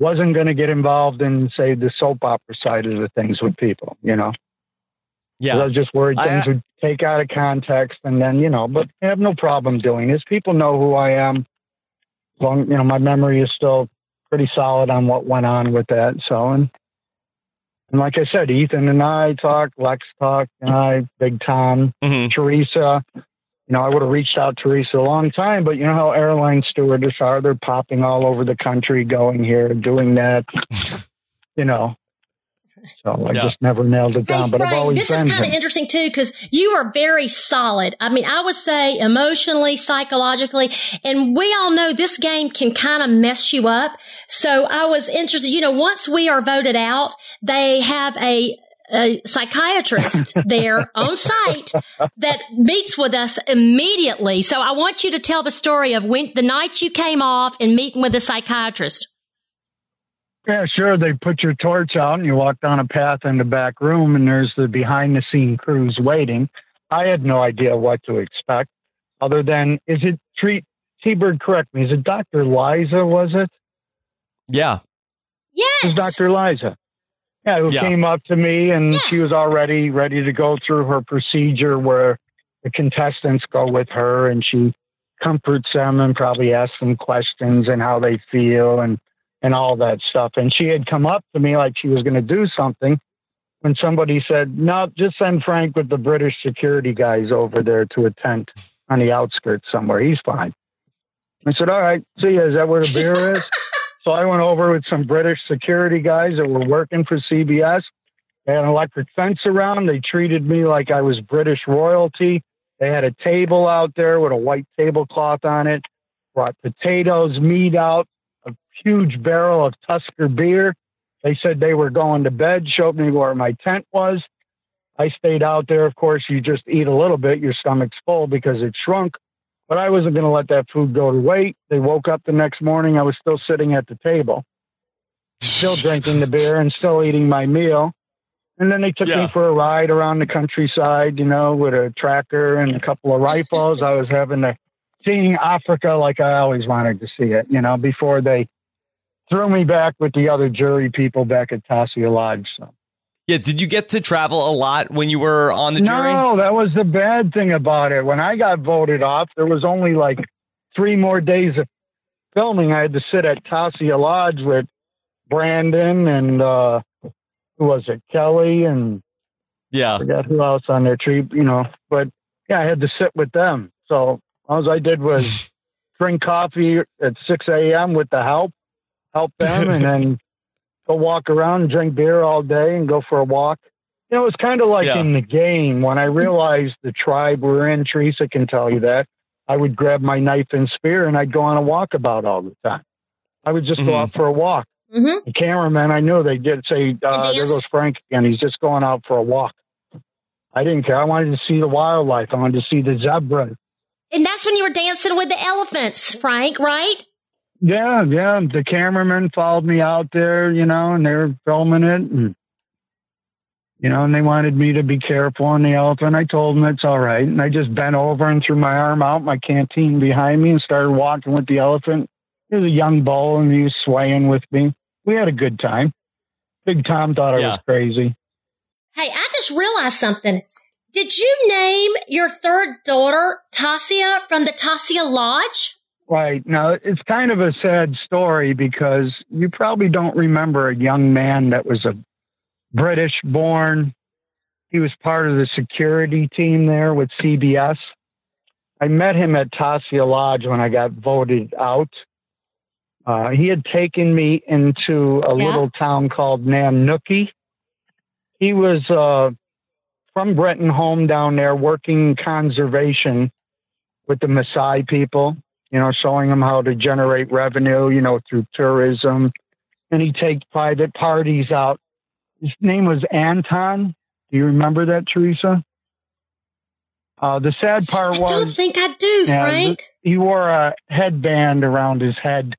wasn't going to get involved in, say, the soap opera side of the things with people, you know? 'Cause I was just worried I- things would take out of context and then, you know, but I have no problem doing this. People know who I am. Long, you know, my memory is still pretty solid on what went on with that. So, and, and like I said, Ethan and I talk, Lex talked, and I, Big Tom, Mhm. Teresa. You know, I would have reached out to Teresa a long time, but you know how airline stewardess are. They're popping all over the country, going here, doing that. you know. So I Yeah. just never nailed it down. Hey, but I've Frank, always this is been kind of interesting too because you are very solid. I mean, I would say emotionally, psychologically, and we all know this game can kind of mess you up. So I was interested. You know, once we are voted out, they have a a psychiatrist there on site that meets with us immediately. So I want you to tell the story of when the night you came off and meeting with the psychiatrist. Yeah, sure. They put your torch out and you walk down a path in the back room and there's the behind the scene crews waiting. I had no idea what to expect other than, is it treat T-Bird, correct me, is it Dr. Liza, was it? Yeah. It was Dr. Liza. Yeah, who Yeah. came up to me and Yeah. she was already ready to go through her procedure where the contestants go with her and she comforts them and probably asks them questions and how they feel and, and all that stuff. And she had come up to me like she was going to do something when somebody said, no, just send Frank with the British security guys over there to a tent on the outskirts somewhere. He's fine. I said, all right, see ya. Is that where the beer is? So I went over with some British security guys that were working for CBS. They had an electric fence around. They treated me like I was British royalty. They had a table out there with a white tablecloth on it. Brought potatoes, meat out, a huge barrel of Tusker beer. They said they were going to bed, showed me where my tent was. I stayed out there. Of course, you just eat a little bit, your stomach's full because it shrunk. But I wasn't going to let that food go to waste. They woke up the next morning. I was still sitting at the table. still drinking the beer and still eating my meal. And then they took Yeah. me for a ride around the countryside, you know, with a tractor and a couple of rifles. I was having to seeing Africa like I always wanted to see it, you know, before they threw me back with the other jury people back at Tasia Lodge. So. Yeah, did you get to travel a lot when you were on the jury? No, that was the bad thing about it. When I got voted off, there was only like three more days of filming. I had to sit at Tasia Lodge with Brandon and uh who was it? Kelly and Yeah. I forgot who else on their tree, you know. But yeah, I had to sit with them. So all I did was drink coffee at six AM with the help, help them and then go walk around and drink beer all day and go for a walk. You know, it was kind of like Yeah. in the game when I realized the tribe we're in, Teresa can tell you that. I would grab my knife and spear and I'd go on a walkabout all the time. I would just go Mhm. out for a walk. Mm-hmm. The cameraman, I knew they did say, uh, "There goes Frank again. He's just going out for a walk." I didn't care. I wanted to see the wildlife. I wanted to see the zebra. And that's when you were dancing with the elephants, Frank, right? Yeah, yeah. The cameraman followed me out there, you know, and they were filming it, and you know, and they wanted me to be careful on the elephant. I told them it's all right, and I just bent over and threw my arm out, my canteen behind me, and started walking with the elephant. He was a young bull, and he was swaying with me. We had a good time. Big Tom thought I Yeah. was crazy. Hey, I just realized something. Did you name your third daughter Tasia from the Tasia Lodge? Right. Now, it's kind of a sad story because you probably don't remember a young man that was a British born. He was part of the security team there with CBS. I met him at Tasia Lodge when I got voted out. Uh, he had taken me into a Yeah. little town called Nanyuki. He was uh, from Breton Home down there working conservation with the Maasai people you know, showing them how to generate revenue, you know, through tourism. And he'd take private parties out. His name was Anton. Do you remember that, Teresa? Uh, the sad part was. I don't think I do, Yeah, Frank. he wore a headband around his head.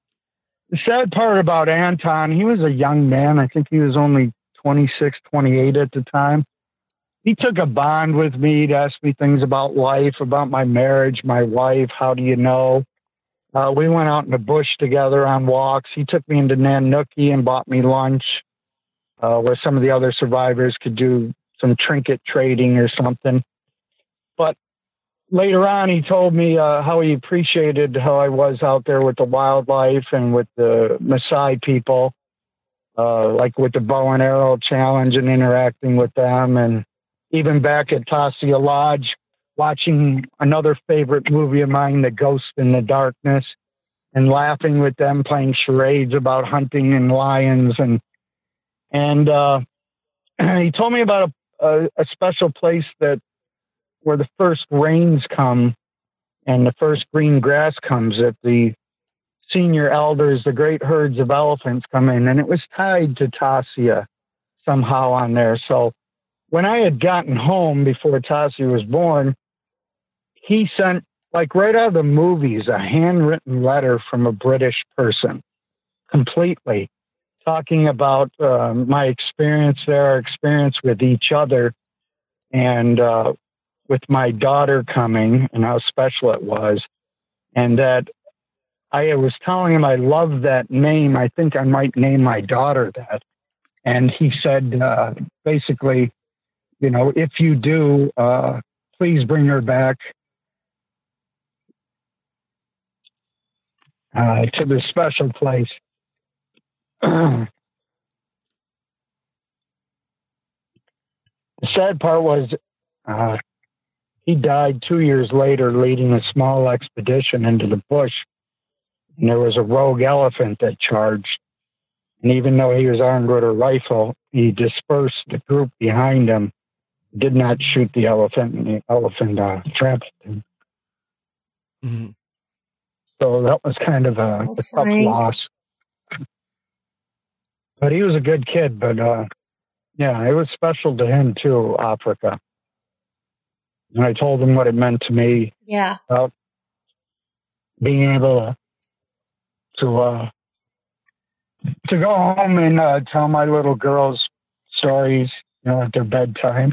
The sad part about Anton, he was a young man. I think he was only 26, 28 at the time. He took a bond with me to ask me things about life, about my marriage, my wife. How do you know? Uh, we went out in the bush together on walks. He took me into Nanyuki and bought me lunch, uh, where some of the other survivors could do some trinket trading or something. But later on, he told me uh, how he appreciated how I was out there with the wildlife and with the Maasai people, uh, like with the bow and arrow challenge and interacting with them. And even back at Tasia Lodge, watching another favorite movie of mine, The Ghost in the Darkness, and laughing with them playing charades about hunting and lions. And, and uh, he told me about a, a, a special place that where the first rains come and the first green grass comes that the senior elders, the great herds of elephants come in, and it was tied to Tasia somehow on there. So when I had gotten home before Tasia was born, he sent, like right out of the movies, a handwritten letter from a British person, completely talking about uh, my experience there, our experience with each other, and uh, with my daughter coming and how special it was. And that I was telling him I love that name. I think I might name my daughter that. And he said, uh, basically, you know, if you do, uh, please bring her back uh, to the special place. the sad part was uh, he died two years later leading a small expedition into the bush. And there was a rogue elephant that charged. And even though he was armed with a rifle, he dispersed the group behind him, did not shoot the elephant, and the elephant uh, trampled him. Mhm. So that was kind of a, Oh, a tough loss. But he was a good kid. But uh, yeah, it was special to him too, Africa. And I told him what it meant to me Yeah. About being able to, to uh, to go home and uh, tell my little girls stories, you know, at their bedtime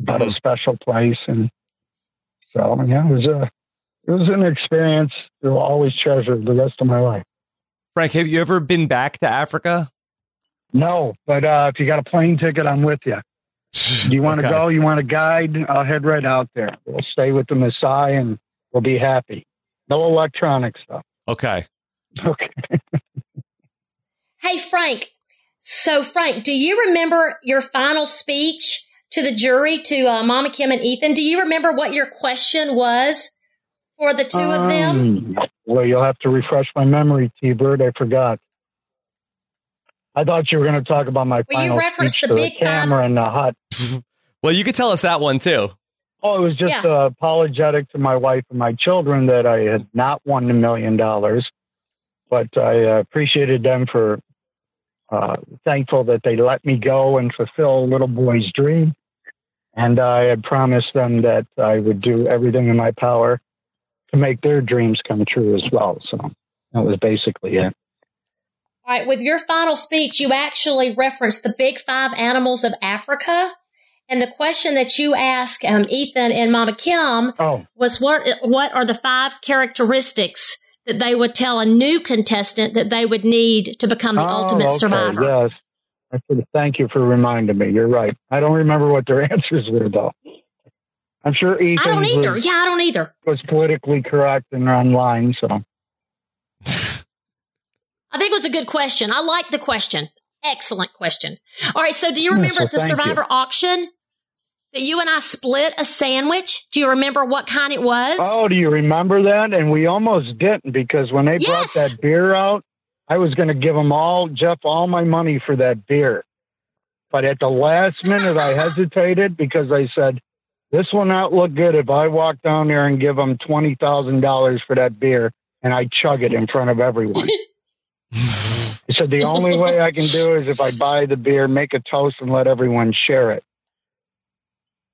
about a special place, and so yeah, it was a it was an experience that I'll always treasure the rest of my life. Frank, have you ever been back to Africa? No, but uh, if you got a plane ticket, I'm with you. Do you want to Okay. go? You want a guide? I'll head right out there. We'll stay with the Maasai and we'll be happy. No electronic stuff. Okay. Okay. Hey, Frank. So, Frank, do you remember your final speech to the jury, to uh, Mama Kim and Ethan? Do you remember what your question was for the two of them? Um, Well, you'll have to refresh my memory, T Bird. I forgot. I thought you were going to talk about my Well, you final referenced speech the to big the camera in the hut. Well, you could tell us that one too. Oh, it was just Yeah. uh, apologetic to my wife and my children that I had not won the million dollars, but I uh, appreciated them for uh, thankful that they let me go and fulfill a little boy's dream. And I had promised them that I would do everything in my power to make their dreams come true as well. So that was basically it. All right, with your final speech, you actually referenced the big five animals of Africa. And the question that you asked um, Ethan and Mama Kim Oh, was what what are the five characteristics that they would tell a new contestant that they would need to become the oh, ultimate okay, survivor? Yes. Thank you for reminding me. You're right. I don't remember what their answers were, though. I'm sure Ethan I don't either. was, Yeah, I don't either. was politically correct and online. So I think it was a good question. I like the question. Excellent question. All right, so do you remember so at the thank you. Survivor auction that you and I split a sandwich? Do you remember what kind it was? Oh, do you remember that? And we almost didn't because when they Yes. brought that beer out, I was going to give them all, Jeff, all my money for that beer. But at the last minute, I hesitated because I said, this will not look good if I walk down there and give them $20,000 for that beer and I chug it in front of everyone. He said, the only way I can do is if I buy the beer, make a toast, and let everyone share it.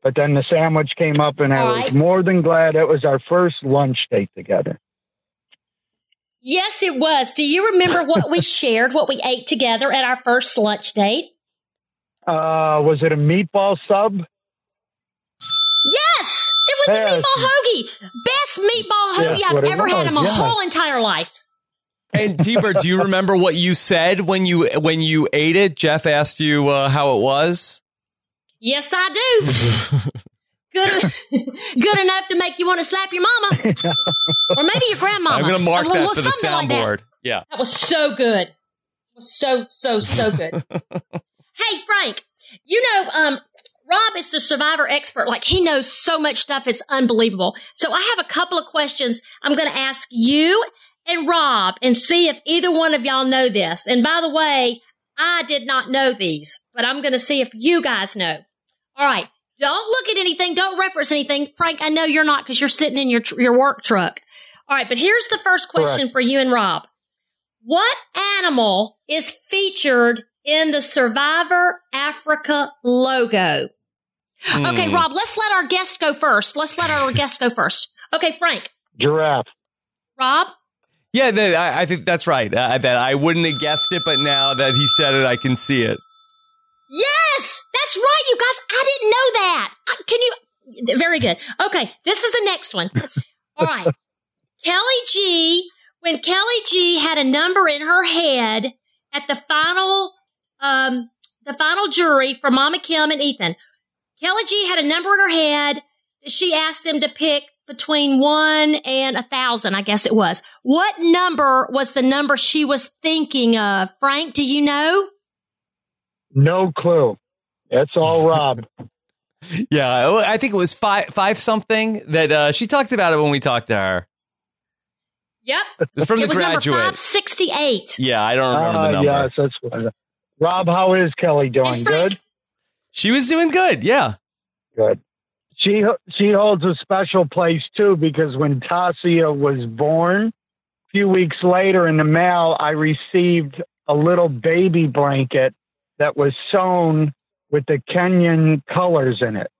But then the sandwich came up, and I All was right. more than glad it was our first lunch date together. Yes, it was. Do you remember what we shared, what we ate together at our first lunch date? Uh, was it a meatball sub? Yes, it was a meatball hoagie. Best meatball hoagie That's I've what it ever had in my was, yes. whole entire life. And T-Bird, do you remember what you said when you when you ate it? Jeff asked you uh, how it was. Yes, I do. Good, good enough to make you want to slap your mama, or maybe your grandma. I'm going to mark Or, that well, for the something like that. soundboard. yeah. That was so good. It was so so so good. hey Frank, you know, um, Rob is the survivor expert. Like he knows so much stuff, it's unbelievable. So I have a couple of questions I'm going to ask you and Rob and see if either one of y'all know this. And by the way, I did not know these, but I'm going to see if you guys know. All right. Don't look at anything. Don't reference anything. Frank, I know you're not because you're sitting in your, tr- your work truck. All right. But here's the first question Correct. for you and Rob. What animal is featured in the Survivor Africa logo? Okay, Hmm. Rob, let's let our guest go first. Let's let our guest go first. Okay, Frank. Giraffe. Rob? Yeah, that, I, I think that's right. Uh, that I wouldn't have guessed it, but now that he said it, I can see it. Yes, that's right, you guys. I didn't know that. Can you? Very good. Okay, this is the next one. All right. Kelly G, when Kelly G had a number in her head at the final, um, the final jury for Mama Kim and Ethan, Kelly G had a number in her head that she asked them to pick between one and a thousand, I guess it was. What number was the number she was thinking of? Frank, do you know? No clue. That's all Rob. Yeah, oh, I think it was five five something that uh, she talked about it when we talked to her. Yep. It's from it the was number graduate. 568. Yeah, I don't remember Ah, the number. Yes, that's what. Rob, how is Kelly doing? Frank- Good. She was doing good. Yeah. Good. She she holds a special place too because when Tasia was born, a few weeks later in the mail, I received a little baby blanket that was sewn with the Kenyan colors in it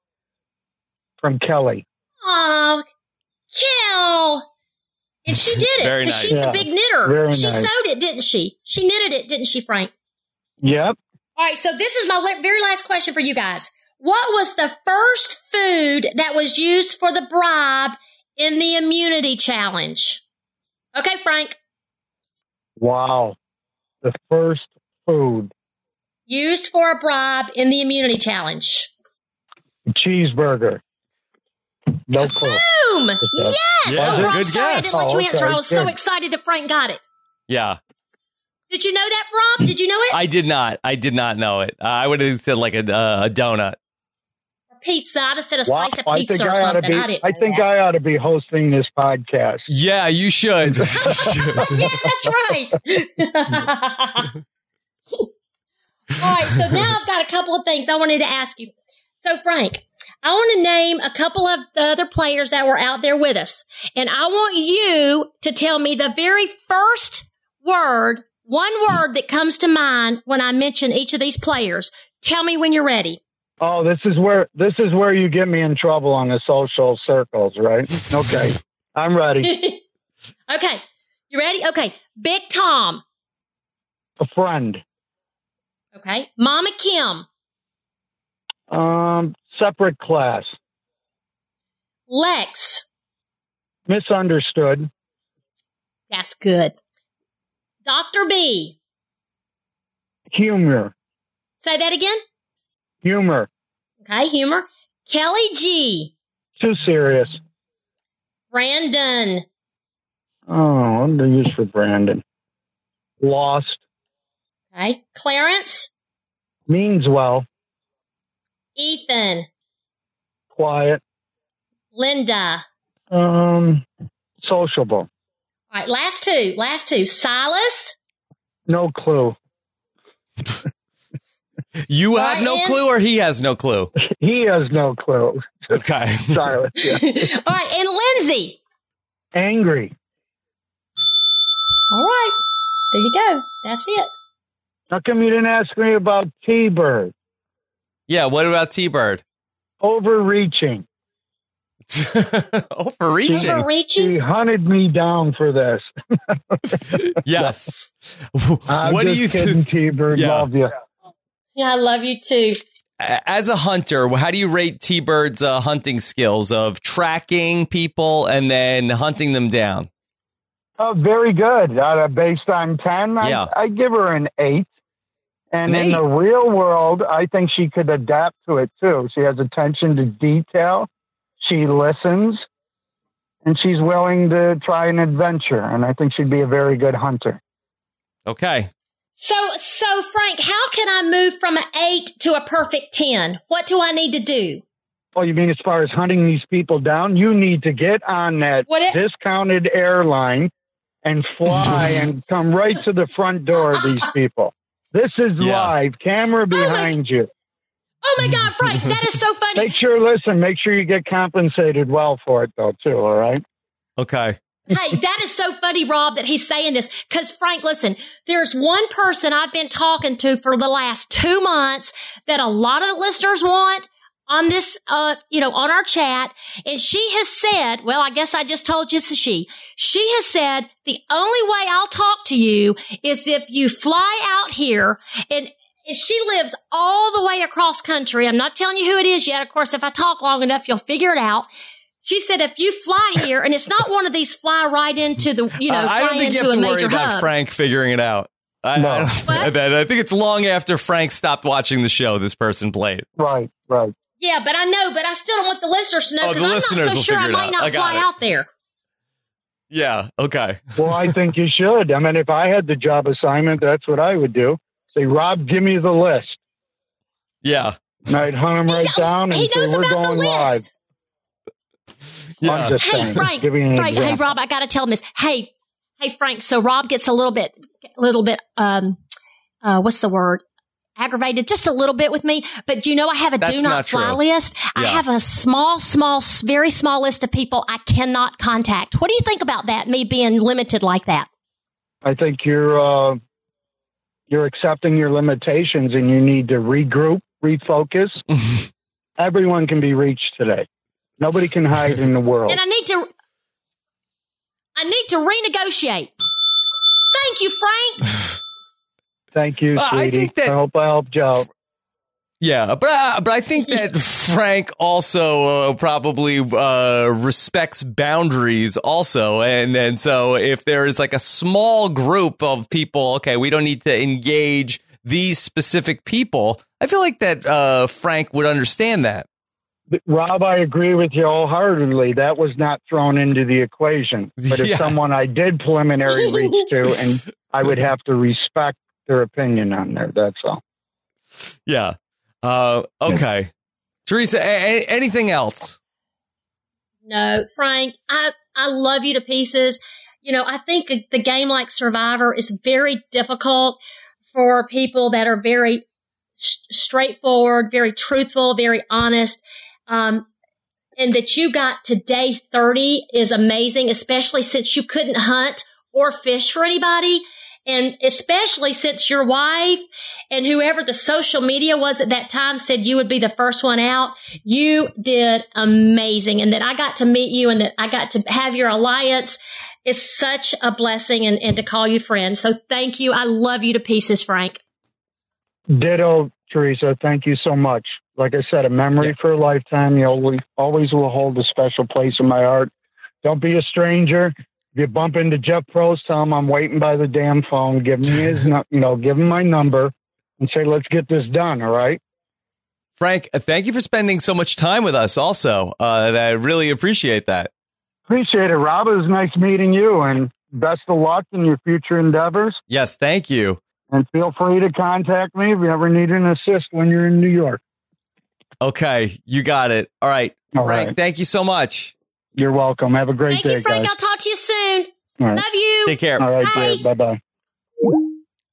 from Kelly. Oh, Kel. And she did it because nice. she's Yeah. a big knitter. Very she nice. sewed it, didn't she? She knitted it, didn't she, Frank? Yep. All right, so this is my very last question for you guys. What was the first food that was used for the bribe in the immunity challenge? Okay, Frank. Wow. The first food, Used for a bribe in the immunity challenge. cheeseburger. No clue. Boom! Yes! Yeah, oh, Rob, good sorry I didn't let you Oh, answer. okay, I was so excited that Frank got it. Yeah. Did you know that, Rob? Did you know it? I did not. I did not know it. Uh, I would have said like a, uh, a donut. pizza. I'd have said a Wow, slice of pizza think or I ought something. be. I didn't. I think that. I ought to be hosting this podcast. Yeah, you should. yeah, that's right. All right, so now I've got a couple of things I wanted to ask you. So, Frank, I want to name a couple of the other players that were out there with us. And I want you to tell me the very first word, one word that comes to mind when I mention each of these players. Tell me when you're ready. Oh, this is where this is where you get me in trouble on the social circles, right? Okay, I'm ready. okay, you ready? Okay, Big Tom. A friend. Okay, Mama Kim. Um, separate class. Lex. Misunderstood. That's good. Dr. B. Humor. Say that again. Humor. Okay, humor. Kelly G. Too serious. Brandon. Oh, what do I use for Brandon? Lost. Okay. Clarence. Means well. Ethan. Quiet. Linda. Um, sociable. All right, last two. Last two. Silas. No clue. you have no clue, or he has no clue. He has no clue. Okay. Silence. Yeah. All right, and Lindsey. Angry. All right. There you go. That's it. How come you didn't ask me about T-Bird? yeah. What about T Bird? Overreaching. Overreaching. She Overreaching. hunted me down for this. yes. I'm what do you kidding, think? T-Bird. Yeah. Love you. Yeah, I love you too. As a hunter, how do you rate T Bird's uh, hunting skills of tracking people and then hunting them down? Oh, very good. Uh, based on 10, Yeah. I, I give her an 8. And An in the real world, I think she could adapt to it too. She has attention to detail. She listens. And she's willing to try an adventure. And I think she'd be a very good hunter. Okay. So, so Frank, how can I move from an eight to a perfect 10? What do I need to do? Oh, you mean as far as hunting these people down? You need to get on that What it- discounted airline and fly and come right to the front door of these people. This is Yeah. live, camera oh behind you. Oh my God, Frank, that is so funny. Make sure, listen, make sure you get compensated well for it, though, too, all right? Okay. hey, that is so funny, Rob, that he's saying this. Cause Frank, listen, there's one person I've been talking to for the last two months that a lot of the listeners want on this, uh, you know, on our chat. And she has said, well, I guess I just told you it's a she. She has said the only way I'll talk to you is if you fly out here and and she lives all the way across country. I'm not telling you who it is yet. Of course, if I talk long enough, you'll figure it out. She said, if you fly here, and it's not one of these fly right into the, you know, Uh, I fly don't think you into have a to worry major about hub. Frank figuring it out. I, No. I, don't- I think it's long after Frank stopped watching the show. This person played. Right, right. Yeah, but I know, but I still don't want the listeners to know Oh, because the I'm not so sure I might out. not I fly it. out there. Yeah. Okay. Well, I think you should. I mean, if I had the job assignment, that's what I would do. Say, Rob, give me the list. Yeah. And I'd hunt him right knows- down he and say, knows we're about the going list. live. Yeah. Hey, saying. Frank, Give Frank, hey. Rob, I got to tell him this. Hey, hey, Frank. So Rob gets a little bit, a little bit, um, uh, what's the word? Aggravated just a little bit with me, but do you know, I have a That's do not, not fly true. list. I have a small, small, very small list of people I cannot contact. What do you think about that? Me being limited like that? I think you're uh, you're accepting your limitations, and you need to regroup, refocus. Everyone can be reached today. Nobody can hide in the world. And I need to, I need to renegotiate. Thank you, Frank. Thank you, Uh, I sweetie. think that- I hope I helped you out. Yeah, but uh, but I think that Frank also uh, probably uh, respects boundaries also, and and so if there is like a small group of people, okay, we don't need to engage these specific people. I feel like that uh, Frank would understand that. Rob, I agree with you wholeheartedly. That was not thrown into the equation. But if Yeah. someone I did preliminary reach to, and I would have to respect their opinion on there. That's all. Yeah. Uh, okay. Teresa, a- a- anything else? No, Frank, I, I love you to pieces. You know, I think the game like Survivor is very difficult for people that are very s- straightforward, very truthful, very honest. Um, and that you got to day 30 is amazing, especially since you couldn't hunt or fish for anybody. And especially since your wife and whoever the social media was at that time said you would be the first one out, you did amazing. And that I got to meet you and that I got to have your alliance is such a blessing and, and to call you friend. So thank you. I love you to pieces, Frank. Ditto, Teresa. Thank you so much. Like I said, a memory for a lifetime. You always, always will hold a special place in my heart. Don't be a stranger. If you bump into Jeff Probst, tell him I'm waiting by the damn phone. Give me his, you know, give him my number and say, let's get this done. All right. Frank, uh, thank you for spending so much time with us also. Uh, I really appreciate that. Appreciate it, Rob. It was nice meeting you and best of luck in your future endeavors. Yes, thank you. And feel free to contact me if you ever need an assist when you're in New York. Okay, you got it. All right. All Frank, right. thank you so much. You're welcome. Have a great Thank day, Thank you, Frank. guys. I'll talk to you soon. All right. Love you. Take care. All right, Bye. Bye bye.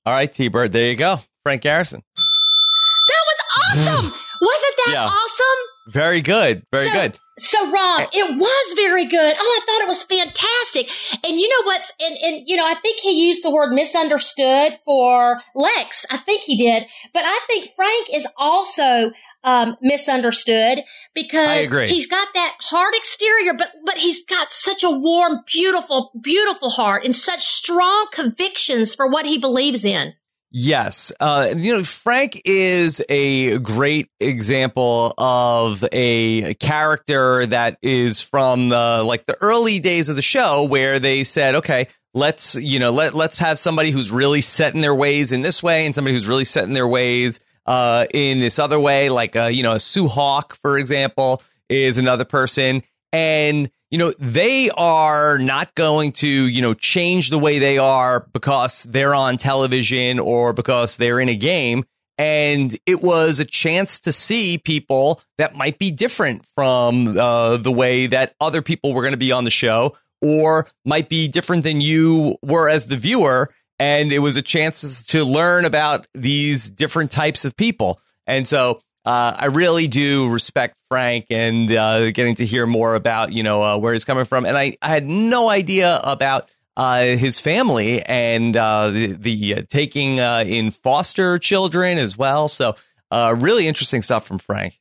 All right, T Bird, there you go. Frank Garrison. That was awesome. Wasn't that Yeah. awesome? Very good. Very So- good. So Rob, it was very good. Oh, I thought it was fantastic. And you know what's and, and you know, I think he used the word misunderstood for Lex. I think he did. But I think Frank is also um, misunderstood because he's got that hard exterior, but but he's got such a warm, beautiful, beautiful heart and such strong convictions for what he believes in. Yes. Uh, you know, Frank is a great example of a character that is from the, like the early days of the show where they said, okay, let's, you know, let, let's have somebody who's really set in their ways in this way and somebody who's really set in their ways, uh, in this other way. Like, uh, you know, Sue Hawk, for example, is another person. And, you know, they are not going to, you know, change the way they are because they're on television or because they're in a game. And it was a chance to see people that might be different from uh, the way that other people were going to be on the show or might be different than you were as the viewer. And it was a chance to learn about these different types of people. And so uh, I really do respect Frank and uh, getting to hear more about you know uh, where he's coming from, and I, I had no idea about uh, his family and uh, the, the uh, taking in foster children as well. So really interesting stuff from Frank.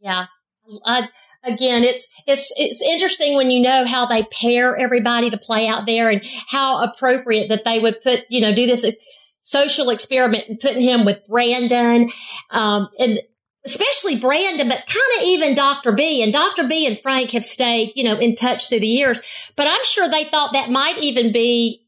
Yeah. I, again, it's it's it's interesting when you know how they pair everybody to play out there and how appropriate that they would put you know do this social experiment and putting him with Brandon, um, and especially Brandon, but kind of even Dr. B and Dr. B and Frank have stayed you know in touch through the years. But I'm sure they thought that might even be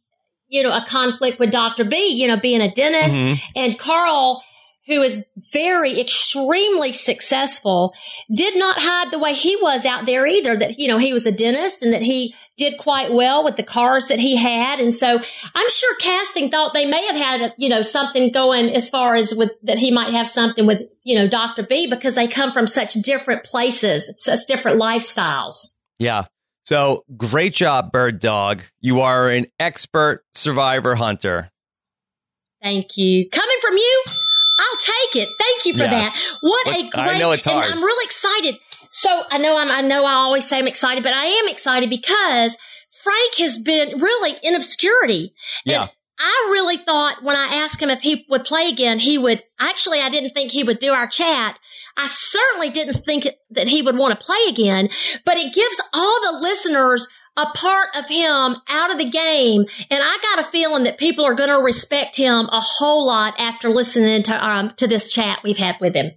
you know a conflict with Dr. B, you know, being a dentist Mhm. and Carl who is very extremely successful did not hide the way he was out there either that you know he was a dentist and that he did quite well with the cars that he had and so i'm sure casting thought they may have had you know something going as far as with that he might have something with you know dr b because they come from such different places such different lifestyles Yeah. So great job, Bird Dog. You are an expert survivor hunter. Thank you. Coming from you, I'll take it. Thank you for Yes. that. What a great! I know it's hard. And I'm really excited. So I know I'm. I know I always say I'm excited, but I am excited because Frank has been really in obscurity. Yeah. And I really thought when I asked him if he would play again, he would. Actually, I didn't think he would do our chat. I certainly didn't think that he would want to play again, but it gives all the listeners a part of him out of the game. And I got a feeling that people are going to respect him a whole lot after listening to, um, to this chat we've had with him.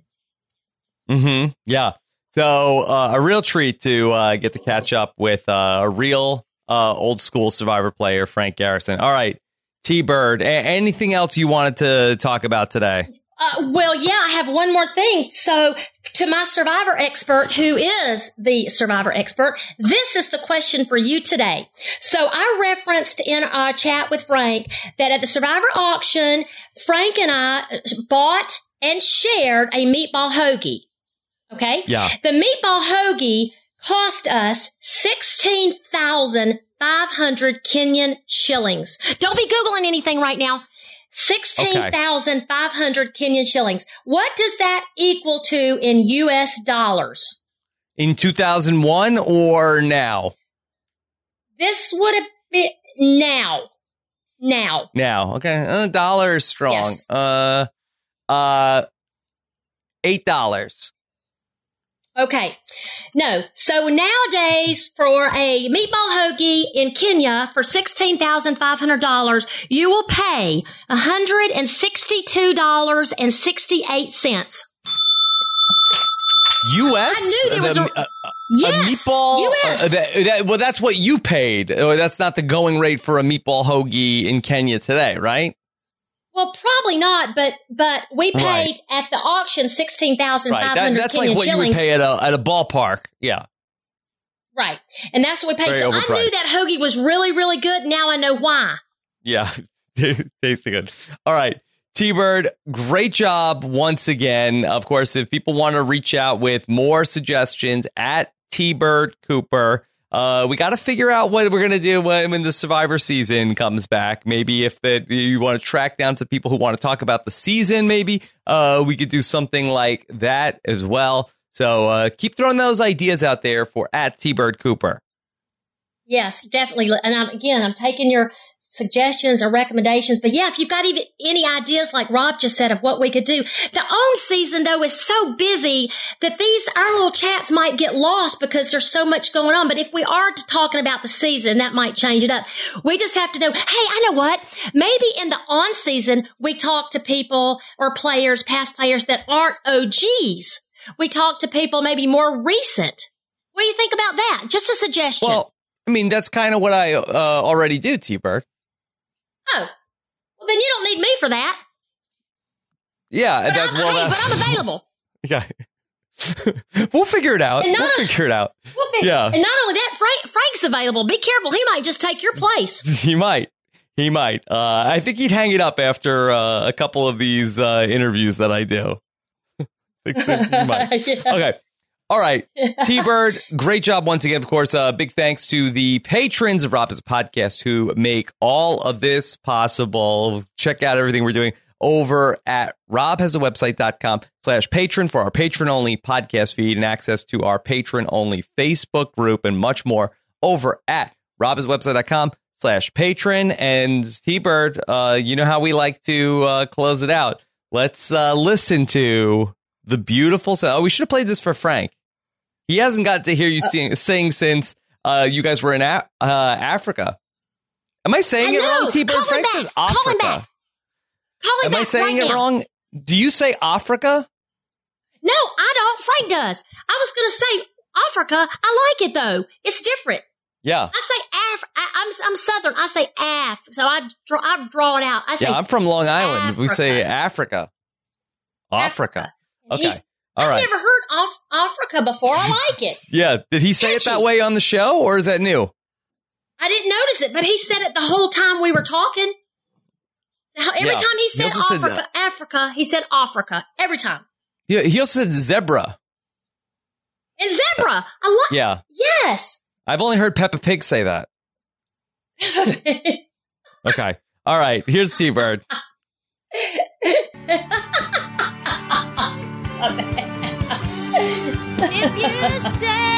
Mm-hmm. Yeah. So uh, a real treat to uh, get to catch up with uh, a real uh, old school Survivor player, Frank Garrison. All right, T Bird. A- anything else you wanted to talk about today? Uh, well, yeah, I have one more thing. So, to my survivor expert, who is the survivor expert, this is the question for you today. So, I referenced in our chat with Frank that at the survivor auction, Frank and I bought and shared a meatball hoagie. Okay? Yeah. The meatball hoagie cost us 16,500 Kenyan shillings. Don't be Googling anything right now. 16,500 Kenyan shillings. What does that equal to in US dollars? In 2001 or now? This would have been now. Now. Now. Okay. A dollar is strong. Yes. Uh, uh, $8. Okay. No. So nowadays, for a meatball hoagie in Kenya for $16,500, you will pay $162.68. U.S. I knew there was The- a- a, Yes, a meatball. US. uh, that- that- well, that's what you paid. That's not the going rate for a meatball hoagie in Kenya today, right? Well, probably not, but but we paid Right. at the auction sixteen thousand Right. five That, that's Kenyan like what you would pay at a at a ballpark. Yeah. Right, and that's what we paid. Very so I knew that hoagie was really really good. Now I know why. Yeah. Tasting good. All right. T Bird, great job once again. Of course, if people want to reach out with more suggestions at T Bird Cooper, uh, we got to figure out what we're going to do when, when the Survivor season comes back. Maybe if the, you want to track down to people who want to talk about the season, maybe uh, we could do something like that as well. So uh, keep throwing those ideas out there for at T Bird Cooper. Yes, definitely. And I'm, again, I'm taking your suggestions or recommendations. But yeah, if you've got even any ideas, like Rob just said, of what we could do, the own season though is so busy that these our little chats might get lost because there's so much going on. But if we are talking about the season, that might change it up. We just have to know. Hey, I know what? Maybe in the on season we talk to people or players, past players that aren't OGs. We talk to people maybe more recent. What do you think about that? Just a suggestion. Well, I mean, that's kind of what I uh, already do, T Bird. Oh, well, then you don't need me for that. Yeah, But, that's I'm, well. hey, that's, but I'm available. Yeah. we'll figure it out. And We'll not- figure it out. We'll figure- Yeah. And not only that, Frank, Frank's available. Be careful; he might just take your place. He might. He might. Uh, I think he'd hang it up after uh, a couple of these uh, interviews that I do. he might. Yeah. Okay. All right. T Bird, great job once again. Of course, uh, big thanks to the patrons of Rob Has a Podcast who make all of this possible. Check out everything we're doing over at robhasawebsite.com slash patron for our patron only podcast feed and access to our patron only Facebook group and much more over at robhasawebsite.com slash patron. And T Bird, uh, you know how we like to uh, close it out. Let's uh, listen to the beautiful sound. Oh, we should have played this for Frank. He hasn't got to hear you sing, sing since uh, you guys were in a- uh, Africa. Am I saying I it wrong. T Bird? Frank says Africa. back. Call him Am I saying right it now. wrong? Do you say Africa? No, I don't. Frank does. I was going to say Africa. I like it though. It's different. Yeah. I say Af. I, I'm I'm Southern. I say Af. So I draw I draw it out. I say Yeah, I'm from Long Island. We say Africa. Africa. Africa. Okay. He's- All I've right. never heard Af- Africa before. I like it. Yeah. Did he say it that way on the show or is that new? I didn't notice it, but he said it the whole time we were talking. Every Yeah. time he He said said Africa, Africa, he said Africa every time. He, he also said zebra. And zebra, I like. Yeah. Yes. I've only heard Peppa Pig say that. Okay. All right. Here's T Bird. If you stay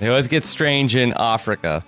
does get strange in Africa.